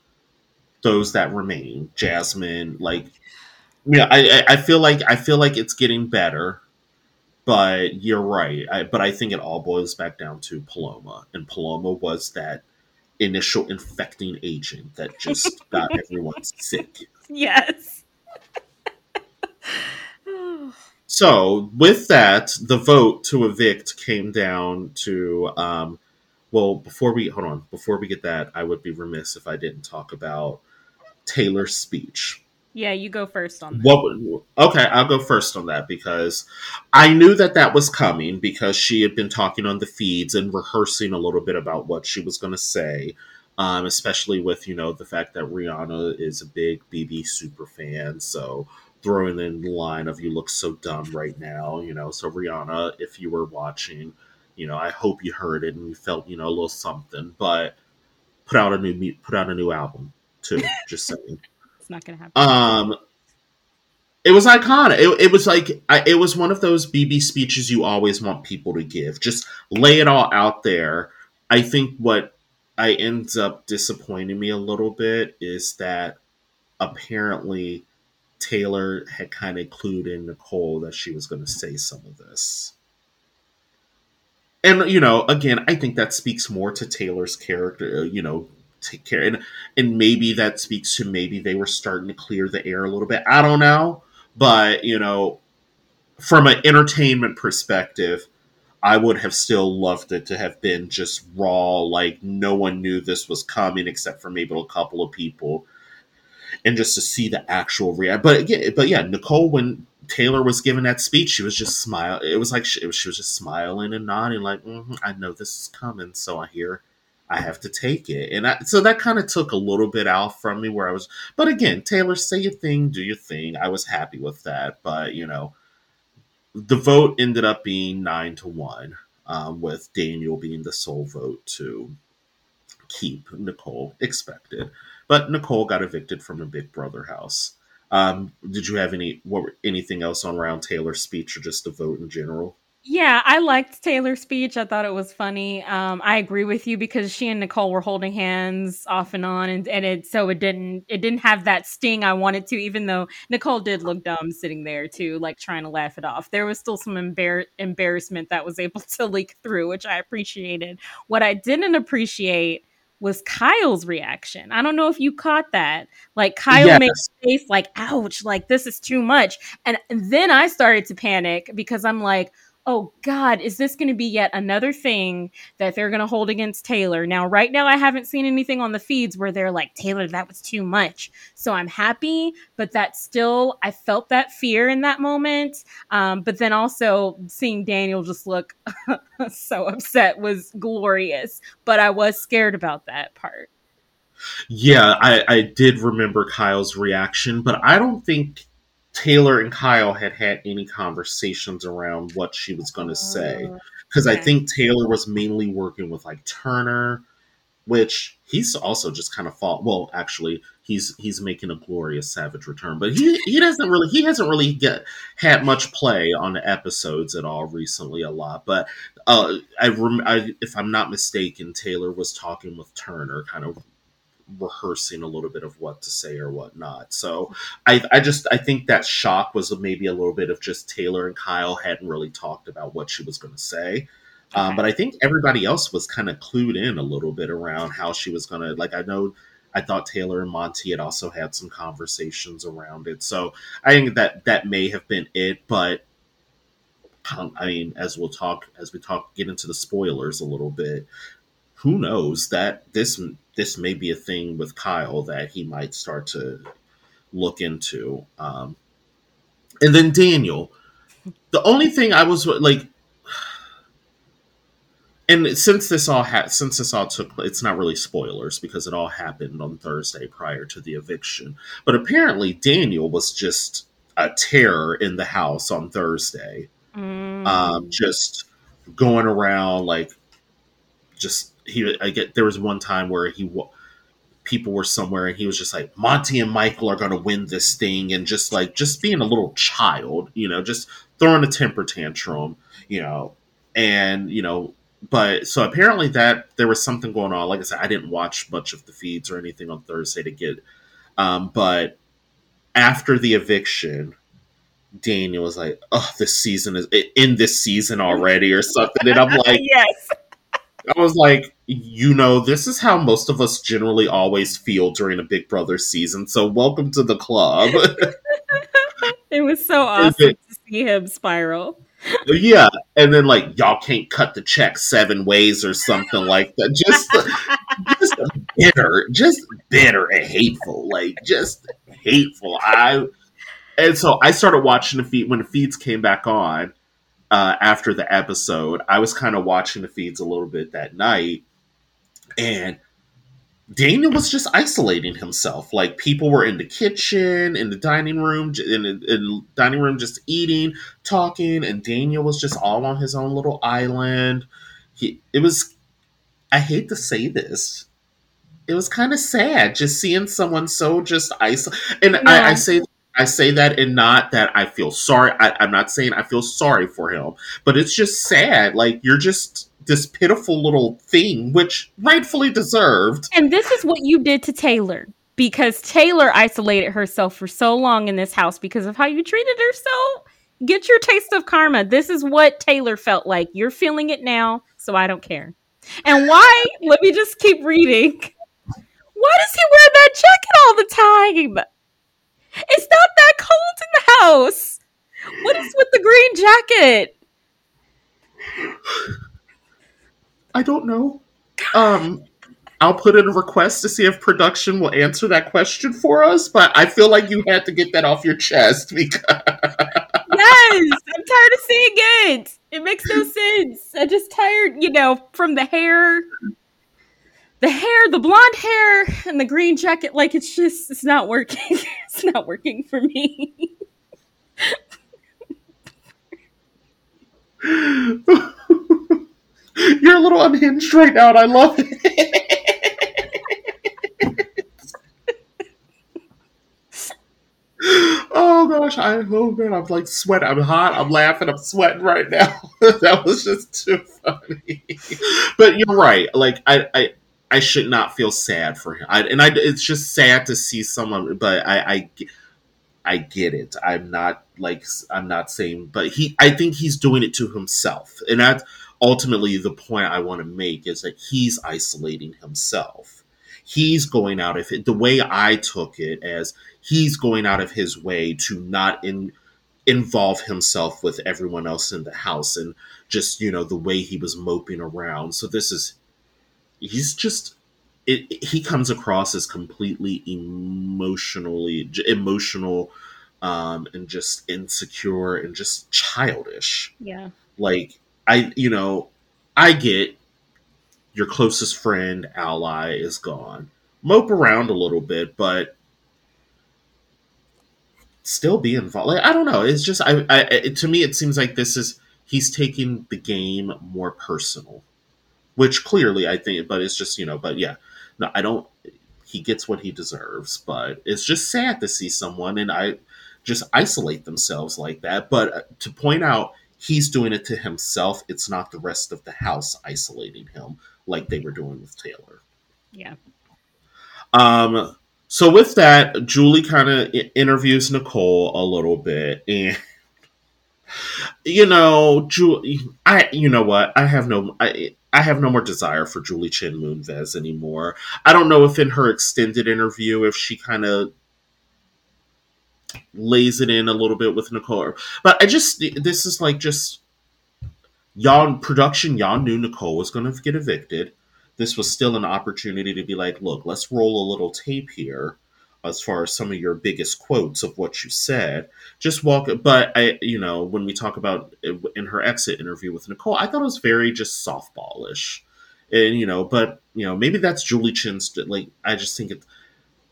those that remain. Jasmine, like, yeah, I, I feel like I feel like it's getting better but you're right. I, but I think it all boils back down to Paloma, and Paloma was that initial infecting agent that just got everyone sick. Yes. so with that, the vote to evict came down to. Um, well, before we hold on, before we get that, I would be remiss if I didn't talk about Taylor's speech yeah, you go first on that. What? Okay, I'll go first on that because I knew that that was coming because she had been talking on the feeds and rehearsing a little bit about what she was going to say, um, especially with you know the fact that Rihanna is a big BB super fan, so throwing in the line of "You look so dumb right now," you know. So Rihanna, if you were watching, you know, I hope you heard it and you felt you know a little something, but put out a new put out a new album too. just saying. It's not to happen. Um, it was iconic. It, it was like I, it was one of those BB speeches you always want people to give. Just lay it all out there. I think what I ends up disappointing me a little bit is that apparently Taylor had kind of clued in Nicole that she was going to say some of this. And you know, again, I think that speaks more to Taylor's character. You know, take care. And and maybe that speaks to maybe they were starting to clear the air a little bit. I don't know. But you know from an entertainment perspective i would have still loved it to have been just raw like no one knew this was coming except for maybe a couple of people. And just to see the actual react but again but yeah nicole when taylor was giving that speech she was just smile it was like she, was, she was just smiling and nodding like mm-hmm, i know this is coming so i hear I have to take it. And I, so that kind of took a little bit out from me where I was, but again, Taylor, say your thing, do your thing. I was happy with that. But, you know, the vote ended up being nine to one, um, with Daniel being the sole vote to keep Nicole expected. But Nicole got evicted from the Big Brother house. Um, did you have any what anything else on around Taylor's speech or just the vote in general? Yeah, I liked Taylor's speech. I thought it was funny. Um, I agree with you because she and Nicole were holding hands off and on, and, and it so it didn't it didn't have that sting I wanted to. Even though Nicole did look dumb sitting there too, like trying to laugh it off. There was still some embar- embarrassment that was able to leak through, which I appreciated. What I didn't appreciate was Kyle's reaction. I don't know if you caught that. Like Kyle yes. made face like, ouch, like this is too much. And, and then I started to panic because I'm like, oh God, is this going to be yet another thing that they're going to hold against Taylor? Now, right now, I haven't seen anything on the feeds where they're like, Taylor, that was too much. So I'm happy, but that still, I felt that fear in that moment. Um, but then also seeing Daniel just look so upset was glorious. But I was scared about that part. Yeah, I, I did remember Kyle's reaction, but I don't think Taylor and Kyle had had any conversations around what she was going to say because oh, okay. I think Taylor was mainly working with like Turner, which he's also just kind of fought. Well, actually, he's he's making a glorious Savage return, but he he doesn't really he hasn't really get had much play on the episodes at all recently. A lot, but uh, I, rem- I if I'm not mistaken, Taylor was talking with Turner, kind of rehearsing a little bit of what to say or what not. So I, I just I think that shock was maybe a little bit of just Taylor and Kyle hadn't really talked about what she was going to say. Um, okay. Um, but I think everybody else was kind of clued in a little bit around how she was going to like. I know I thought Taylor and Monte had also had some conversations around it. So I think that that may have been it, but I mean, as we'll talk as we talk get into the spoilers a little bit, who knows that this this may be a thing with Kyle that he might start to look into. Um, and then Daniel, the only thing I was like, and since this all ha- since this all took, it's not really spoilers because it all happened on Thursday prior to the eviction. But apparently, Daniel was just a terror in the house on Thursday, mm. um, just going around like just he I get there was one time where he people were somewhere and he was just like Monte and Michael are going to win this thing and just like just being a little child, you know, just throwing a temper tantrum, you know, and you know, but so apparently that there was something going on. Like I said, I didn't watch much of the feeds or anything on Thursday to get, um, but after the eviction. Daniel was like, "Oh, this season is in this season already," or something, and I'm like, "Yes." I was like, you know, this is how most of us generally always feel during a Big Brother season. So welcome to the club. it was so awesome it, to see him spiral. Yeah, and then like y'all can't cut the check seven ways or something like that. Just, just bitter, just bitter and hateful, like just hateful. I and so I started watching the feed when the feeds came back on uh, after the episode. I was kind of watching the feeds a little bit that night, and Daniel was just isolating himself. Like people were in the kitchen, in the dining room, in the dining room, just eating, talking, and Daniel was just all on his own little island. He, it was. I hate to say this, it was kind of sad just seeing someone so just isolated. And yeah. I, I, say I say that and not that I feel sorry. I, I'm not saying I feel sorry for him, but it's just sad. Like you're just this pitiful little thing, which rightfully deserved. And this is what you did to Taylor because Taylor isolated herself for so long in this house because of how you treated her. So get your taste of karma. This is what Taylor felt like. You're feeling it now, so I don't care. And why? let me just keep reading. Why does he wear that jacket all the time? It's not that cold in the house. What is with the green jacket? I don't know. Um, I'll put in a request to see if production will answer that question for us, but I feel like you had to get that off your chest because. yes, I'm tired of seeing it. It makes no sense. I'm just tired, you know, from the hair the hair, the blonde hair, and the green jacket, like it's just it's not working. it's not working for me. You're a little unhinged right now, and I love it. oh gosh, I oh man, I'm like sweating. I'm hot. I'm laughing. I'm sweating right now. that was just too funny. but you're right. Like I, I I should not feel sad for him. I, and I, it's just sad to see someone, but I, I, I get it. I'm not like I'm not saying, but he. I think he's doing it to himself, and that ultimately the point I want to make is that he's isolating himself. He's going out of it. The way I took it as he's going out of his way to not in involve himself with everyone else in the house and just you know the way he was moping around so this is he's just it, he comes across as completely emotionally emotional um, and just insecure and just childish yeah like i you know i get your closest friend ally is gone mope around a little bit but still be involved. Like, I don't know. It's just I, I it, to me it seems like this is he's taking the game more personal, which clearly I think. But it's just you know. But yeah, no, I don't. He gets what he deserves, but it's just sad to see someone and I just isolate themselves like that. But uh, to point out he's doing it to himself. It's not the rest of the house isolating him like they were doing with Taylor. Yeah. Um, so with that, Julie kind of interviews Nicole a little bit, and you know, Julie, I, you know what, I have no, I, I have no more desire for Julie Chen Moonves anymore. I don't know if in her extended interview, if she kind of lays it in a little bit with Nicole, but I just, this is like just y'all production, y'all knew Nicole was going to get evicted. This was still an opportunity to be like, look, let's roll a little tape here as far as some of your biggest quotes of what you said. Just walk, but I, you know, when we talk about uh, in her exit interview with Nicole, I thought it was very just softballish, and you know, but you know, maybe that's Julie Chen's. Like, I just think it.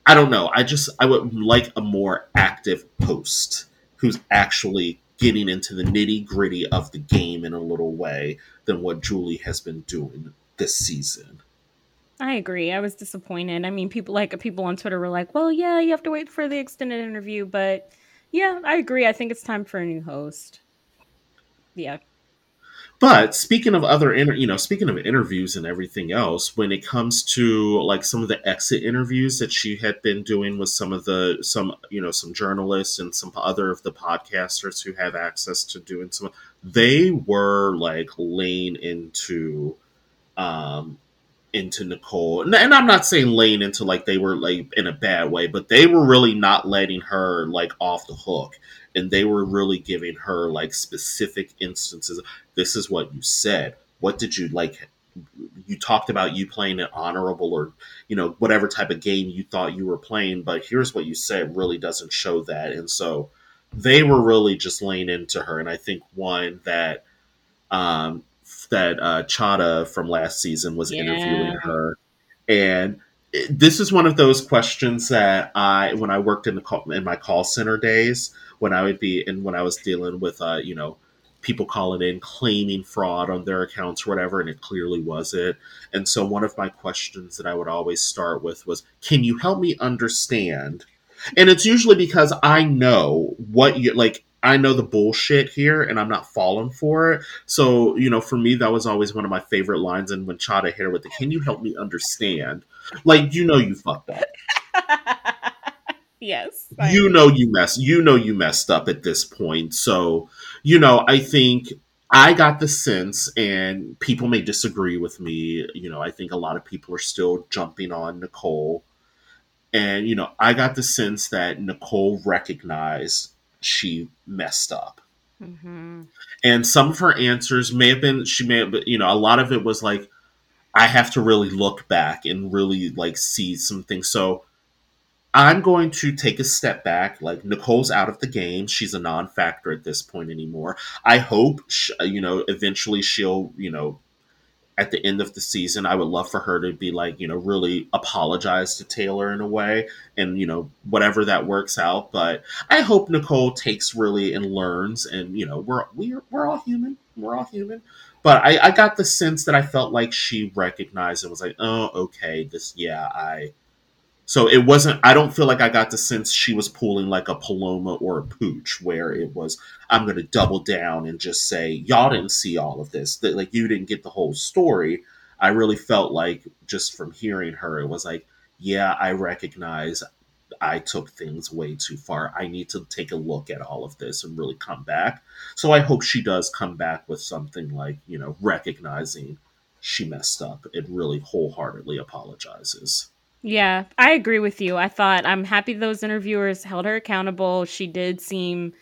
I don't know. I just I would like a more active host who's actually getting into the nitty gritty of the game in a little way than what Julie has been doing this season. I agree. I was disappointed. I mean, people like people on Twitter were like, "Well, yeah, you have to wait for the extended interview," but yeah, I agree. I think it's time for a new host. Yeah. But speaking of other, inter- you know, speaking of interviews and everything else, when it comes to like some of the exit interviews that she had been doing with some of the some you know some journalists and some other of the podcasters who have access to doing some, they were like laying into um, into Nicole. And, and I'm not saying laying into like they were like in a bad way, but they were really not letting her like off the hook. And they were really giving her like specific instances. This is what you said. What did you like? You talked about you playing an honorable or, you know, whatever type of game you thought you were playing, but here's what you said really doesn't show that. And so they were really just laying into her. And I think one that um, that uh, Chaddha from last season was yeah. interviewing her, and this is one of those questions that I, when I worked in the call, in my call center days, when I would be and when I was dealing with, uh, you know, people calling in claiming fraud on their accounts or whatever, and it clearly was it. And so one of my questions that I would always start with was, "Can you help me understand?" And it's usually because I know what you like. I know the bullshit here and I'm not falling for it. So, you know, for me, that was always one of my favorite lines. And when Chaddha hit her with the, can you help me understand? Like, you know, you fucked up. yes. You know, you messed, you know, you messed up at this point. So, you know, I think I got the sense, and people may disagree with me. You know, I think a lot of people are still jumping on Nicole. And, you know, I got the sense that Nicole recognized she messed up. Mm-hmm. And some of her answers may have been, she may have, you know, a lot of it was like, I have to really look back and really like see some things. So I'm going to take a step back. Like Nicole's out of the game. She's a non-factor at this point anymore. I hope, you know, eventually she'll, you know, at the end of the season, I would love for her to be like, you know, really apologize to Taylor in a way and, you know, whatever that works out. But I hope Nicole takes really and learns and, you know, we're we're we're all human. We're all human. But I, I got the sense that I felt like she recognized and was like, oh, okay, this yeah, I so it wasn't, I don't feel like I got the sense she was pulling like a Paloma or a Pooch, where it was, I'm going to double down and just say, y'all didn't see all of this. That like you didn't get the whole story. I really felt like just from hearing her, it was like, yeah, I recognize I took things way too far. I need to take a look at all of this and really come back. So I hope she does come back with something like, you know, recognizing she messed up and really wholeheartedly apologizes. Yeah, I agree with you. I thought I'm happy those interviewers held her accountable. She did seem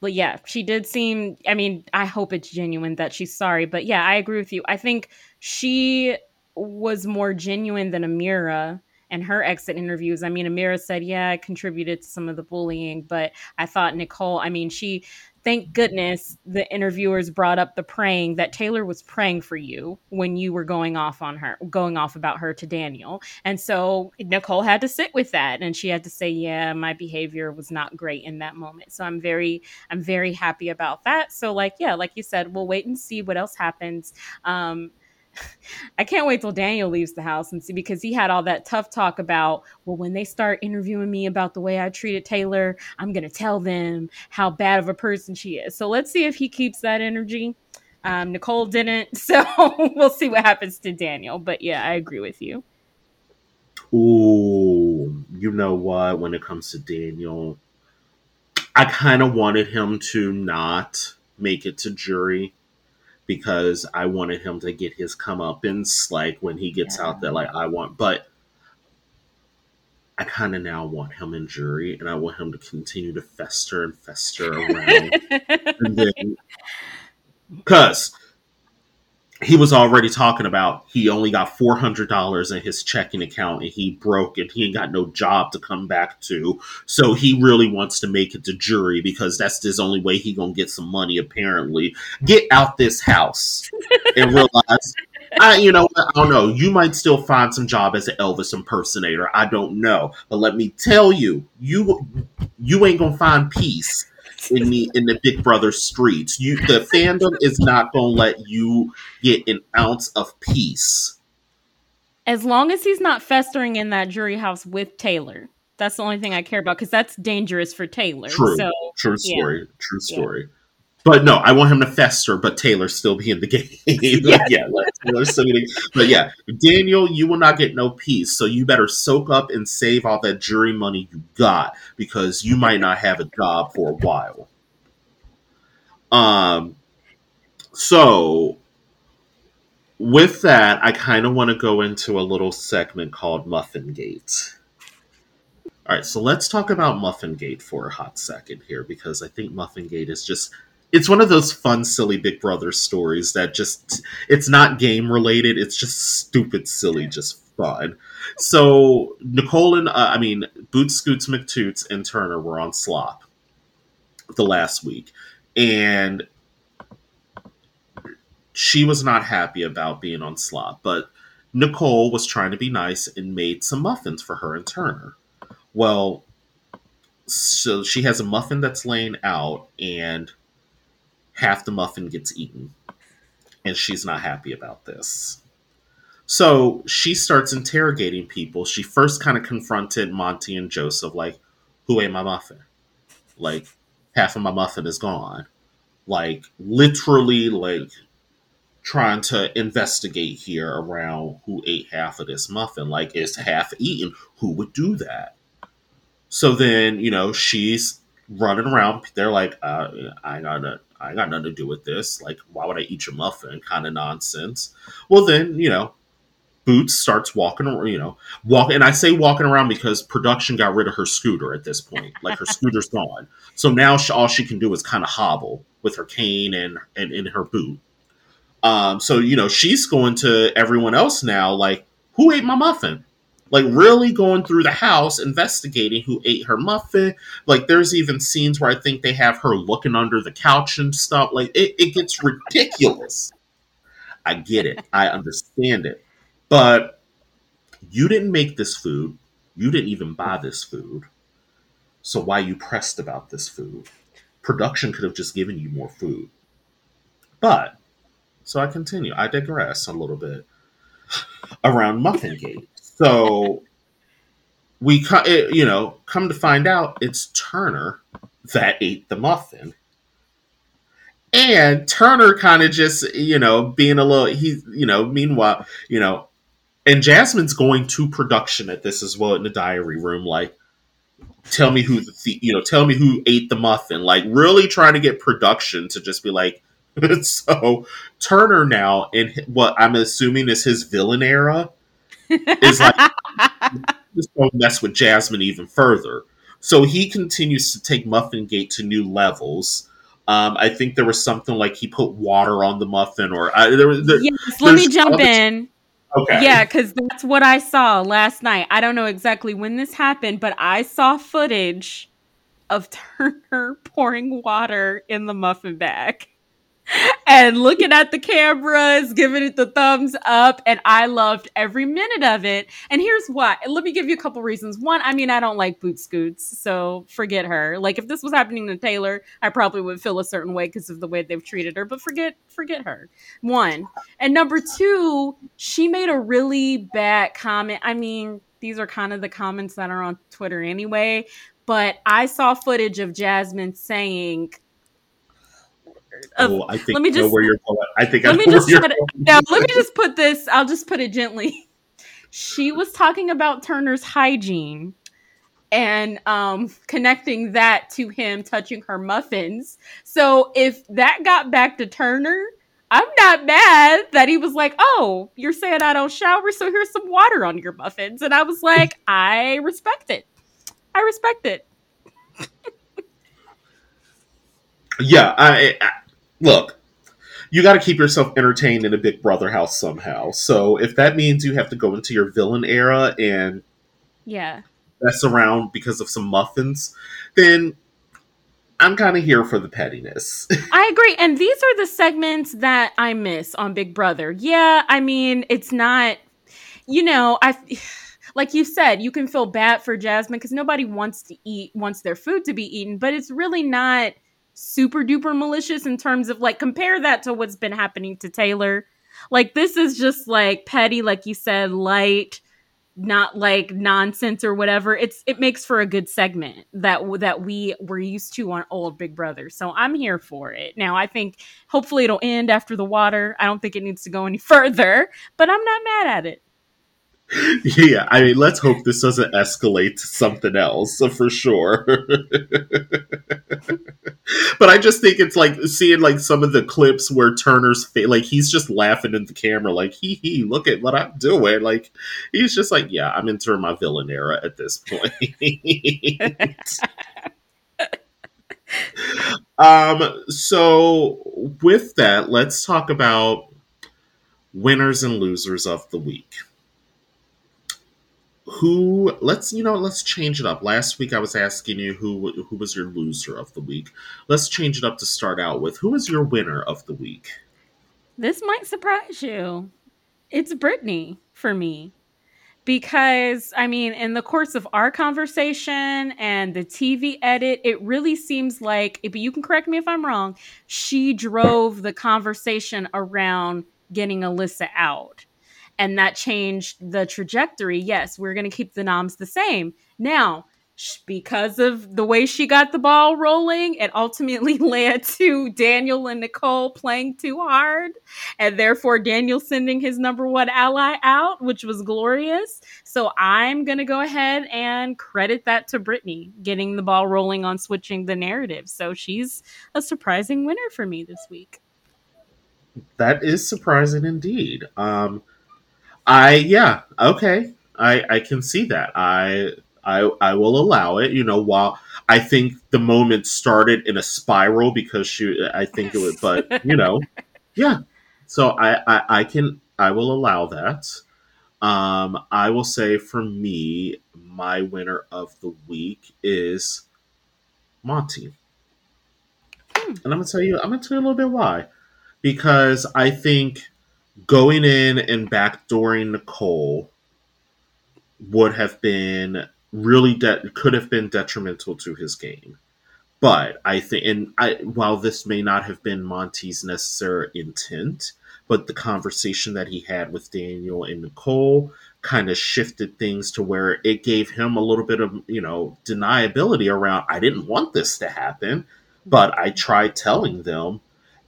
but yeah, she did seem I mean, I hope it's genuine that she's sorry, but yeah, I agree with you. I think she was more genuine than Ameerah and her exit interviews. I mean, Ameerah said, yeah, I contributed to some of the bullying, but I thought Nicole, I mean, she thank goodness the interviewers brought up the praying that Taylor was praying for you when you were going off on her, going off about her to Daniel. And so Nicole had to sit with that and she had to say, yeah, my behavior was not great in that moment. So I'm very, I'm very happy about that. So like, yeah, like you said, we'll wait and see what else happens. Um, I can't wait till Daniel leaves the house and see because he had all that tough talk about, well, when they start interviewing me about the way I treated Taylor, I'm going to tell them how bad of a person she is. So let's see if he keeps that energy. Um, Nicole didn't. So we'll see what happens to Daniel. But yeah, I agree with you. Ooh, you know what? When it comes to Daniel, I kind of wanted him to not make it to jury because I wanted him to get his come up comeuppance, like when he gets yeah. out there, like I want. But I kind of now want him in jury, and I want him to continue to fester and fester around, and then because he was already talking about he only got four hundred dollars in his checking account and he broke and he ain't got no job to come back to. So he really wants to make it to jury because that's his only way he gonna get some money. Apparently, get out this house and realize. I, you know, I don't know. You might still find some job as an Elvis impersonator. I don't know, but let me tell you, you you ain't gonna find peace in the in the Big Brother streets. You the fandom is not gonna let you get an ounce of peace. As long as he's not festering in that jury house with Taylor. That's the only thing I care about because that's dangerous for Taylor. True. So, true story. Yeah. True story. Yeah. But no, I want him to fester, but Taylor still be in the game. yeah, yeah Taylor still getting. But yeah, Daniel, you will not get no peace. So you better soak up and save all that jury money you got because you might not have a job for a while. Um. So with that, I kind of want to go into a little segment called Muffin Gate. All right, so let's talk about Muffin Gate for a hot second here because I think Muffin Gate is just it's one of those fun, silly Big Brother stories that just it's not game related. It's just stupid, silly, just fun. So Nicole and uh, I mean Boots, Scoots, McToots, and Turner were on Slop the last week, and she was not happy about being on Slop, but Nicole was trying to be nice and made some muffins for her and Turner. Well, so she has a muffin that's laying out, and half the muffin gets eaten. And she's not happy about this. So she starts interrogating people. She first kind of confronted Monte and Joseph, like, who ate my muffin? Like, half of my muffin is gone. Like, literally, like, trying to investigate here around who ate half of this muffin. Like, is half eaten? Who would do that? So then, you know, she's running around. They're like, uh, I gotta, I got nothing to do with this. Like, why would I eat your muffin? Kind of nonsense. Well, then, you know, Boots starts walking, around, you know, walk, and I say walking around because production got rid of her scooter at this point. Like her scooter's gone, so now she, all she can do is kind of hobble with her cane and and in her boot. Um, so you know, she's going to everyone else now, like, who ate my muffin? Like really going through the house investigating who ate her muffin. Like there's even scenes where i think they have her looking under the couch and stuff. Like it, it gets ridiculous. I get it. I understand it. But you didn't make this food. You didn't even buy this food. So why you pressed about this food? Production could have just given you more food. But so i continue. I digress a little bit. Around muffin gate so we, cut it, you know, come to find out it's Turner that ate the muffin. And Turner kind of just, you know, being a little, he, you know, meanwhile, you know, and Jasmine's going to production at this as well in the diary room, like, tell me who the you know tell me who ate the muffin like really trying to get production to just be like so turner now in what i'm assuming is his villain era is like just don't mess with jasmine even further so he continues to take muffin gate to new levels um, I think there was something like he put water on the muffin, or uh, there was. There, yes, let me jump in. Okay. Yeah, because that's what I saw last night. I don't know exactly when this happened, but I saw footage of Turner pouring water in the muffin bag and looking at the cameras, giving it the thumbs up, and I loved every minute of it. And here's why. Let me give you a couple reasons. One, I mean, I don't like boot scoots, so forget her. Like if this was happening to Taylor, I probably would feel a certain way because of the way they've treated her. But forget, forget her. One, and number two, she made a really bad comment. I mean, these are kind of the comments that are on Twitter anyway. But I saw footage of Jasmine saying of, oh, I think let me just, know where you're going. I think let I me just try to, no, let me just put this. I'll just put it gently. She was talking about Turner's hygiene and um, connecting that to him touching her muffins. So if that got back to Turner, I'm not mad that he was like, "Oh, you're saying I don't shower, so here's some water on your muffins," and I was like, "I respect it. I respect it." yeah, I, I look, you got to keep yourself entertained in a Big Brother house somehow. So if that means you have to go into your villain era and yeah, mess around because of some muffins, then I'm kind of here for the pettiness. I agree. And these are the segments that I miss on Big Brother. Yeah, I mean, it's not, you know, I. Like you said, you can feel bad for Jasmine because nobody wants to eat, wants their food to be eaten, but it's really not super duper malicious in terms of like compare that to what's been happening to Taylor. Like this is just like petty, like you said, light, not like nonsense or whatever. It's it makes for a good segment that that we were used to on old Big Brother. So I'm here for it. Now I think hopefully it'll end after the water. I don't think it needs to go any further, but I'm not mad at it. Yeah, I mean, let's hope this doesn't escalate to something else for sure. but I just think it's like seeing like some of the clips where Turner's fa- like he's just laughing in the camera, like hee hee, look at what I'm doing. Like he's just like, yeah, I'm entering my villain era at this point. um, so with that, let's talk about winners and losers of the week who let's you know let's change it up. Last week i was asking you who who was your loser of the week. Let's change it up to start out with. Who is your winner of the week? This might surprise you. It's brittany for me. Because i mean in the course of our conversation and the tv edit it really seems like but you can correct me if i'm wrong she drove the conversation around getting alyssa out and that changed the trajectory. Yes, we're going to keep the noms the same. Now, because of the way she got the ball rolling, it ultimately led to Daniel and Nicole playing too hard, and therefore Daniel sending his number one ally out, which was glorious. So I'm going to go ahead and credit that to Brittany getting the ball rolling on switching the narrative. So she's a surprising winner for me this week. That is surprising indeed. Um, I yeah okay I I can see that I I I will allow it. You know while I think the moment started in a spiral because she I think it was but you know yeah so I I, I can I will allow that. Um, I will say for me, my winner of the week is Monte. Hmm. And I'm gonna tell you, I'm gonna tell you a little bit why. Because I think going in and backdooring Nicole would have been really de- could have been detrimental to his game. But I think, and I, while this may not have been Monte's necessary intent, but the conversation that he had with Daniel and Nicole kind of shifted things to where it gave him a little bit of, you know, deniability around, I didn't want this to happen, but I tried telling them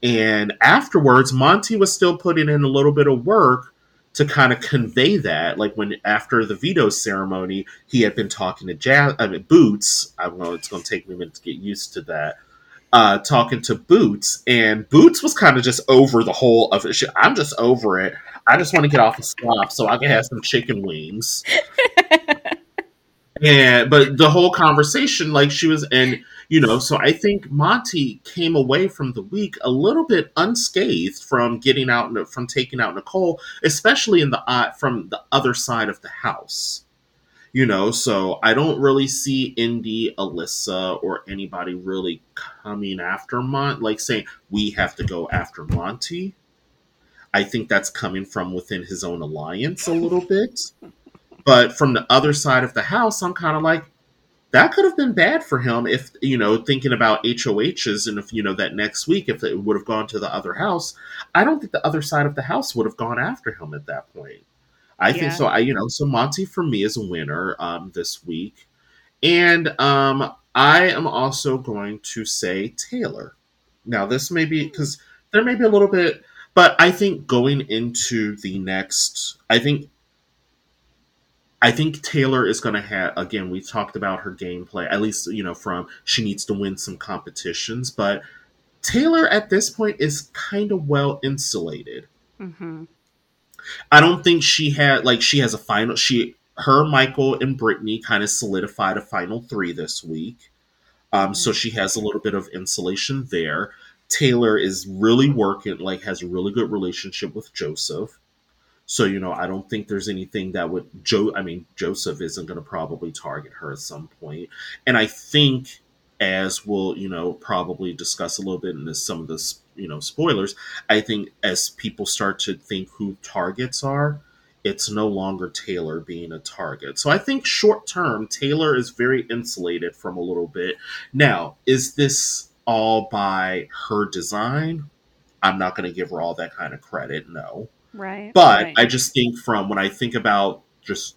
and afterwards, Monte was still putting in a little bit of work to kind of convey that. Like when after the veto ceremony, he had been talking to Jazz, I mean Boots. I don't know. It's going to take me a minute to get used to that. Uh, talking to Boots, and Boots was kind of just over the whole of it. I'm just over it. I just want to get off the slop so I can have some chicken wings. and but the whole conversation, like she was, and you know, so I think monte came away from the week a little bit unscathed from getting out from taking out Nicole, especially in the uh, from the other side of the house. You know, so I don't really see Indy, Alyssa, or anybody really coming after Monte, like saying we have to go after monte I think that's coming from within his own alliance a little bit. But from the other side of the house, I'm kind of like, that could have been bad for him if you know thinking about HOHs and if you know that next week if it would have gone to the other house, I don't think the other side of the house would have gone after him at that point. I yeah. think so. I you know so Monte for me is a winner um, this week, and um, I am also going to say Taylor. Now this may be because there may be a little bit, but I think going into the next, I think I think Taylor is going to have again. We talked about her gameplay, at least you know from she needs to win some competitions, but Taylor at this point is kind of well insulated. Mm-hmm. I don't think she had like she has a final. She her Michael and Brittany kind of solidified a final three this week, um, mm-hmm. so she has a little bit of insulation there. Taylor is really working, like has a really good relationship with Joseph. So, you know, I don't think there's anything that would Joe I mean, Joseph isn't going to probably target her at some point. And I think as we'll, you know, probably discuss a little bit in this, some of this, you know, spoilers, I think as people start to think who targets are, it's no longer Taylor being a target. So I think short term, Taylor is very insulated from a little bit. Now, is this all by her design? I'm not going to give her all that kind of credit. No. Right. But right. I just think from when I think about just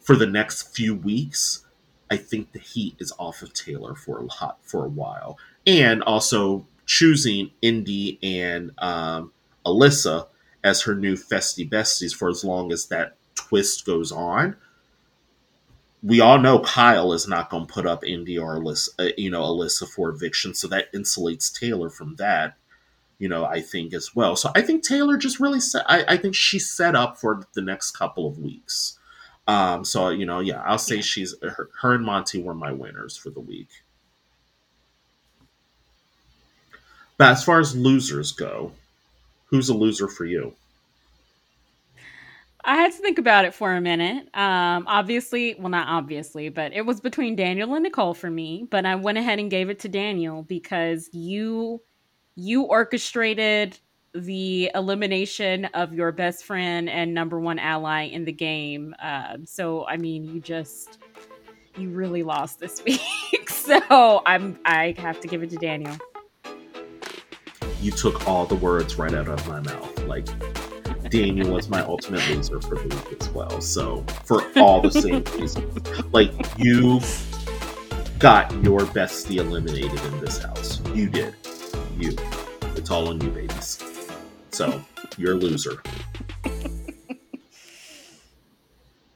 for the next few weeks, I think the heat is off of Taylor for a lot for a while, and also choosing Indy and um, Alyssa as her new festy besties for as long as that twist goes on. We all know Kyle is not going to put up Indy or Alyssa, uh, you know, Alyssa for eviction, so that insulates Taylor from that you know, I think as well. So I think Taylor just really set. I, I think she's set up for the next couple of weeks. Um, so you know, yeah, I'll say yeah. she's her, her and Monte were my winners for the week. But as far as losers go, who's a loser for you? I had to think about it for a minute. Um, obviously, well, not obviously, but it was between Daniel and Nicole for me. But I went ahead and gave it to Daniel because you you orchestrated the elimination of your best friend and number one ally in the game. Uh, so I mean, you just you really lost this week. so I'm I have to give it to Daniel. You took all the words right out of my mouth. Like Daniel was my ultimate loser for the week as well. So for all the same reasons, like you got your bestie eliminated in this house. You did you. It's all on you, babies. So you're a loser.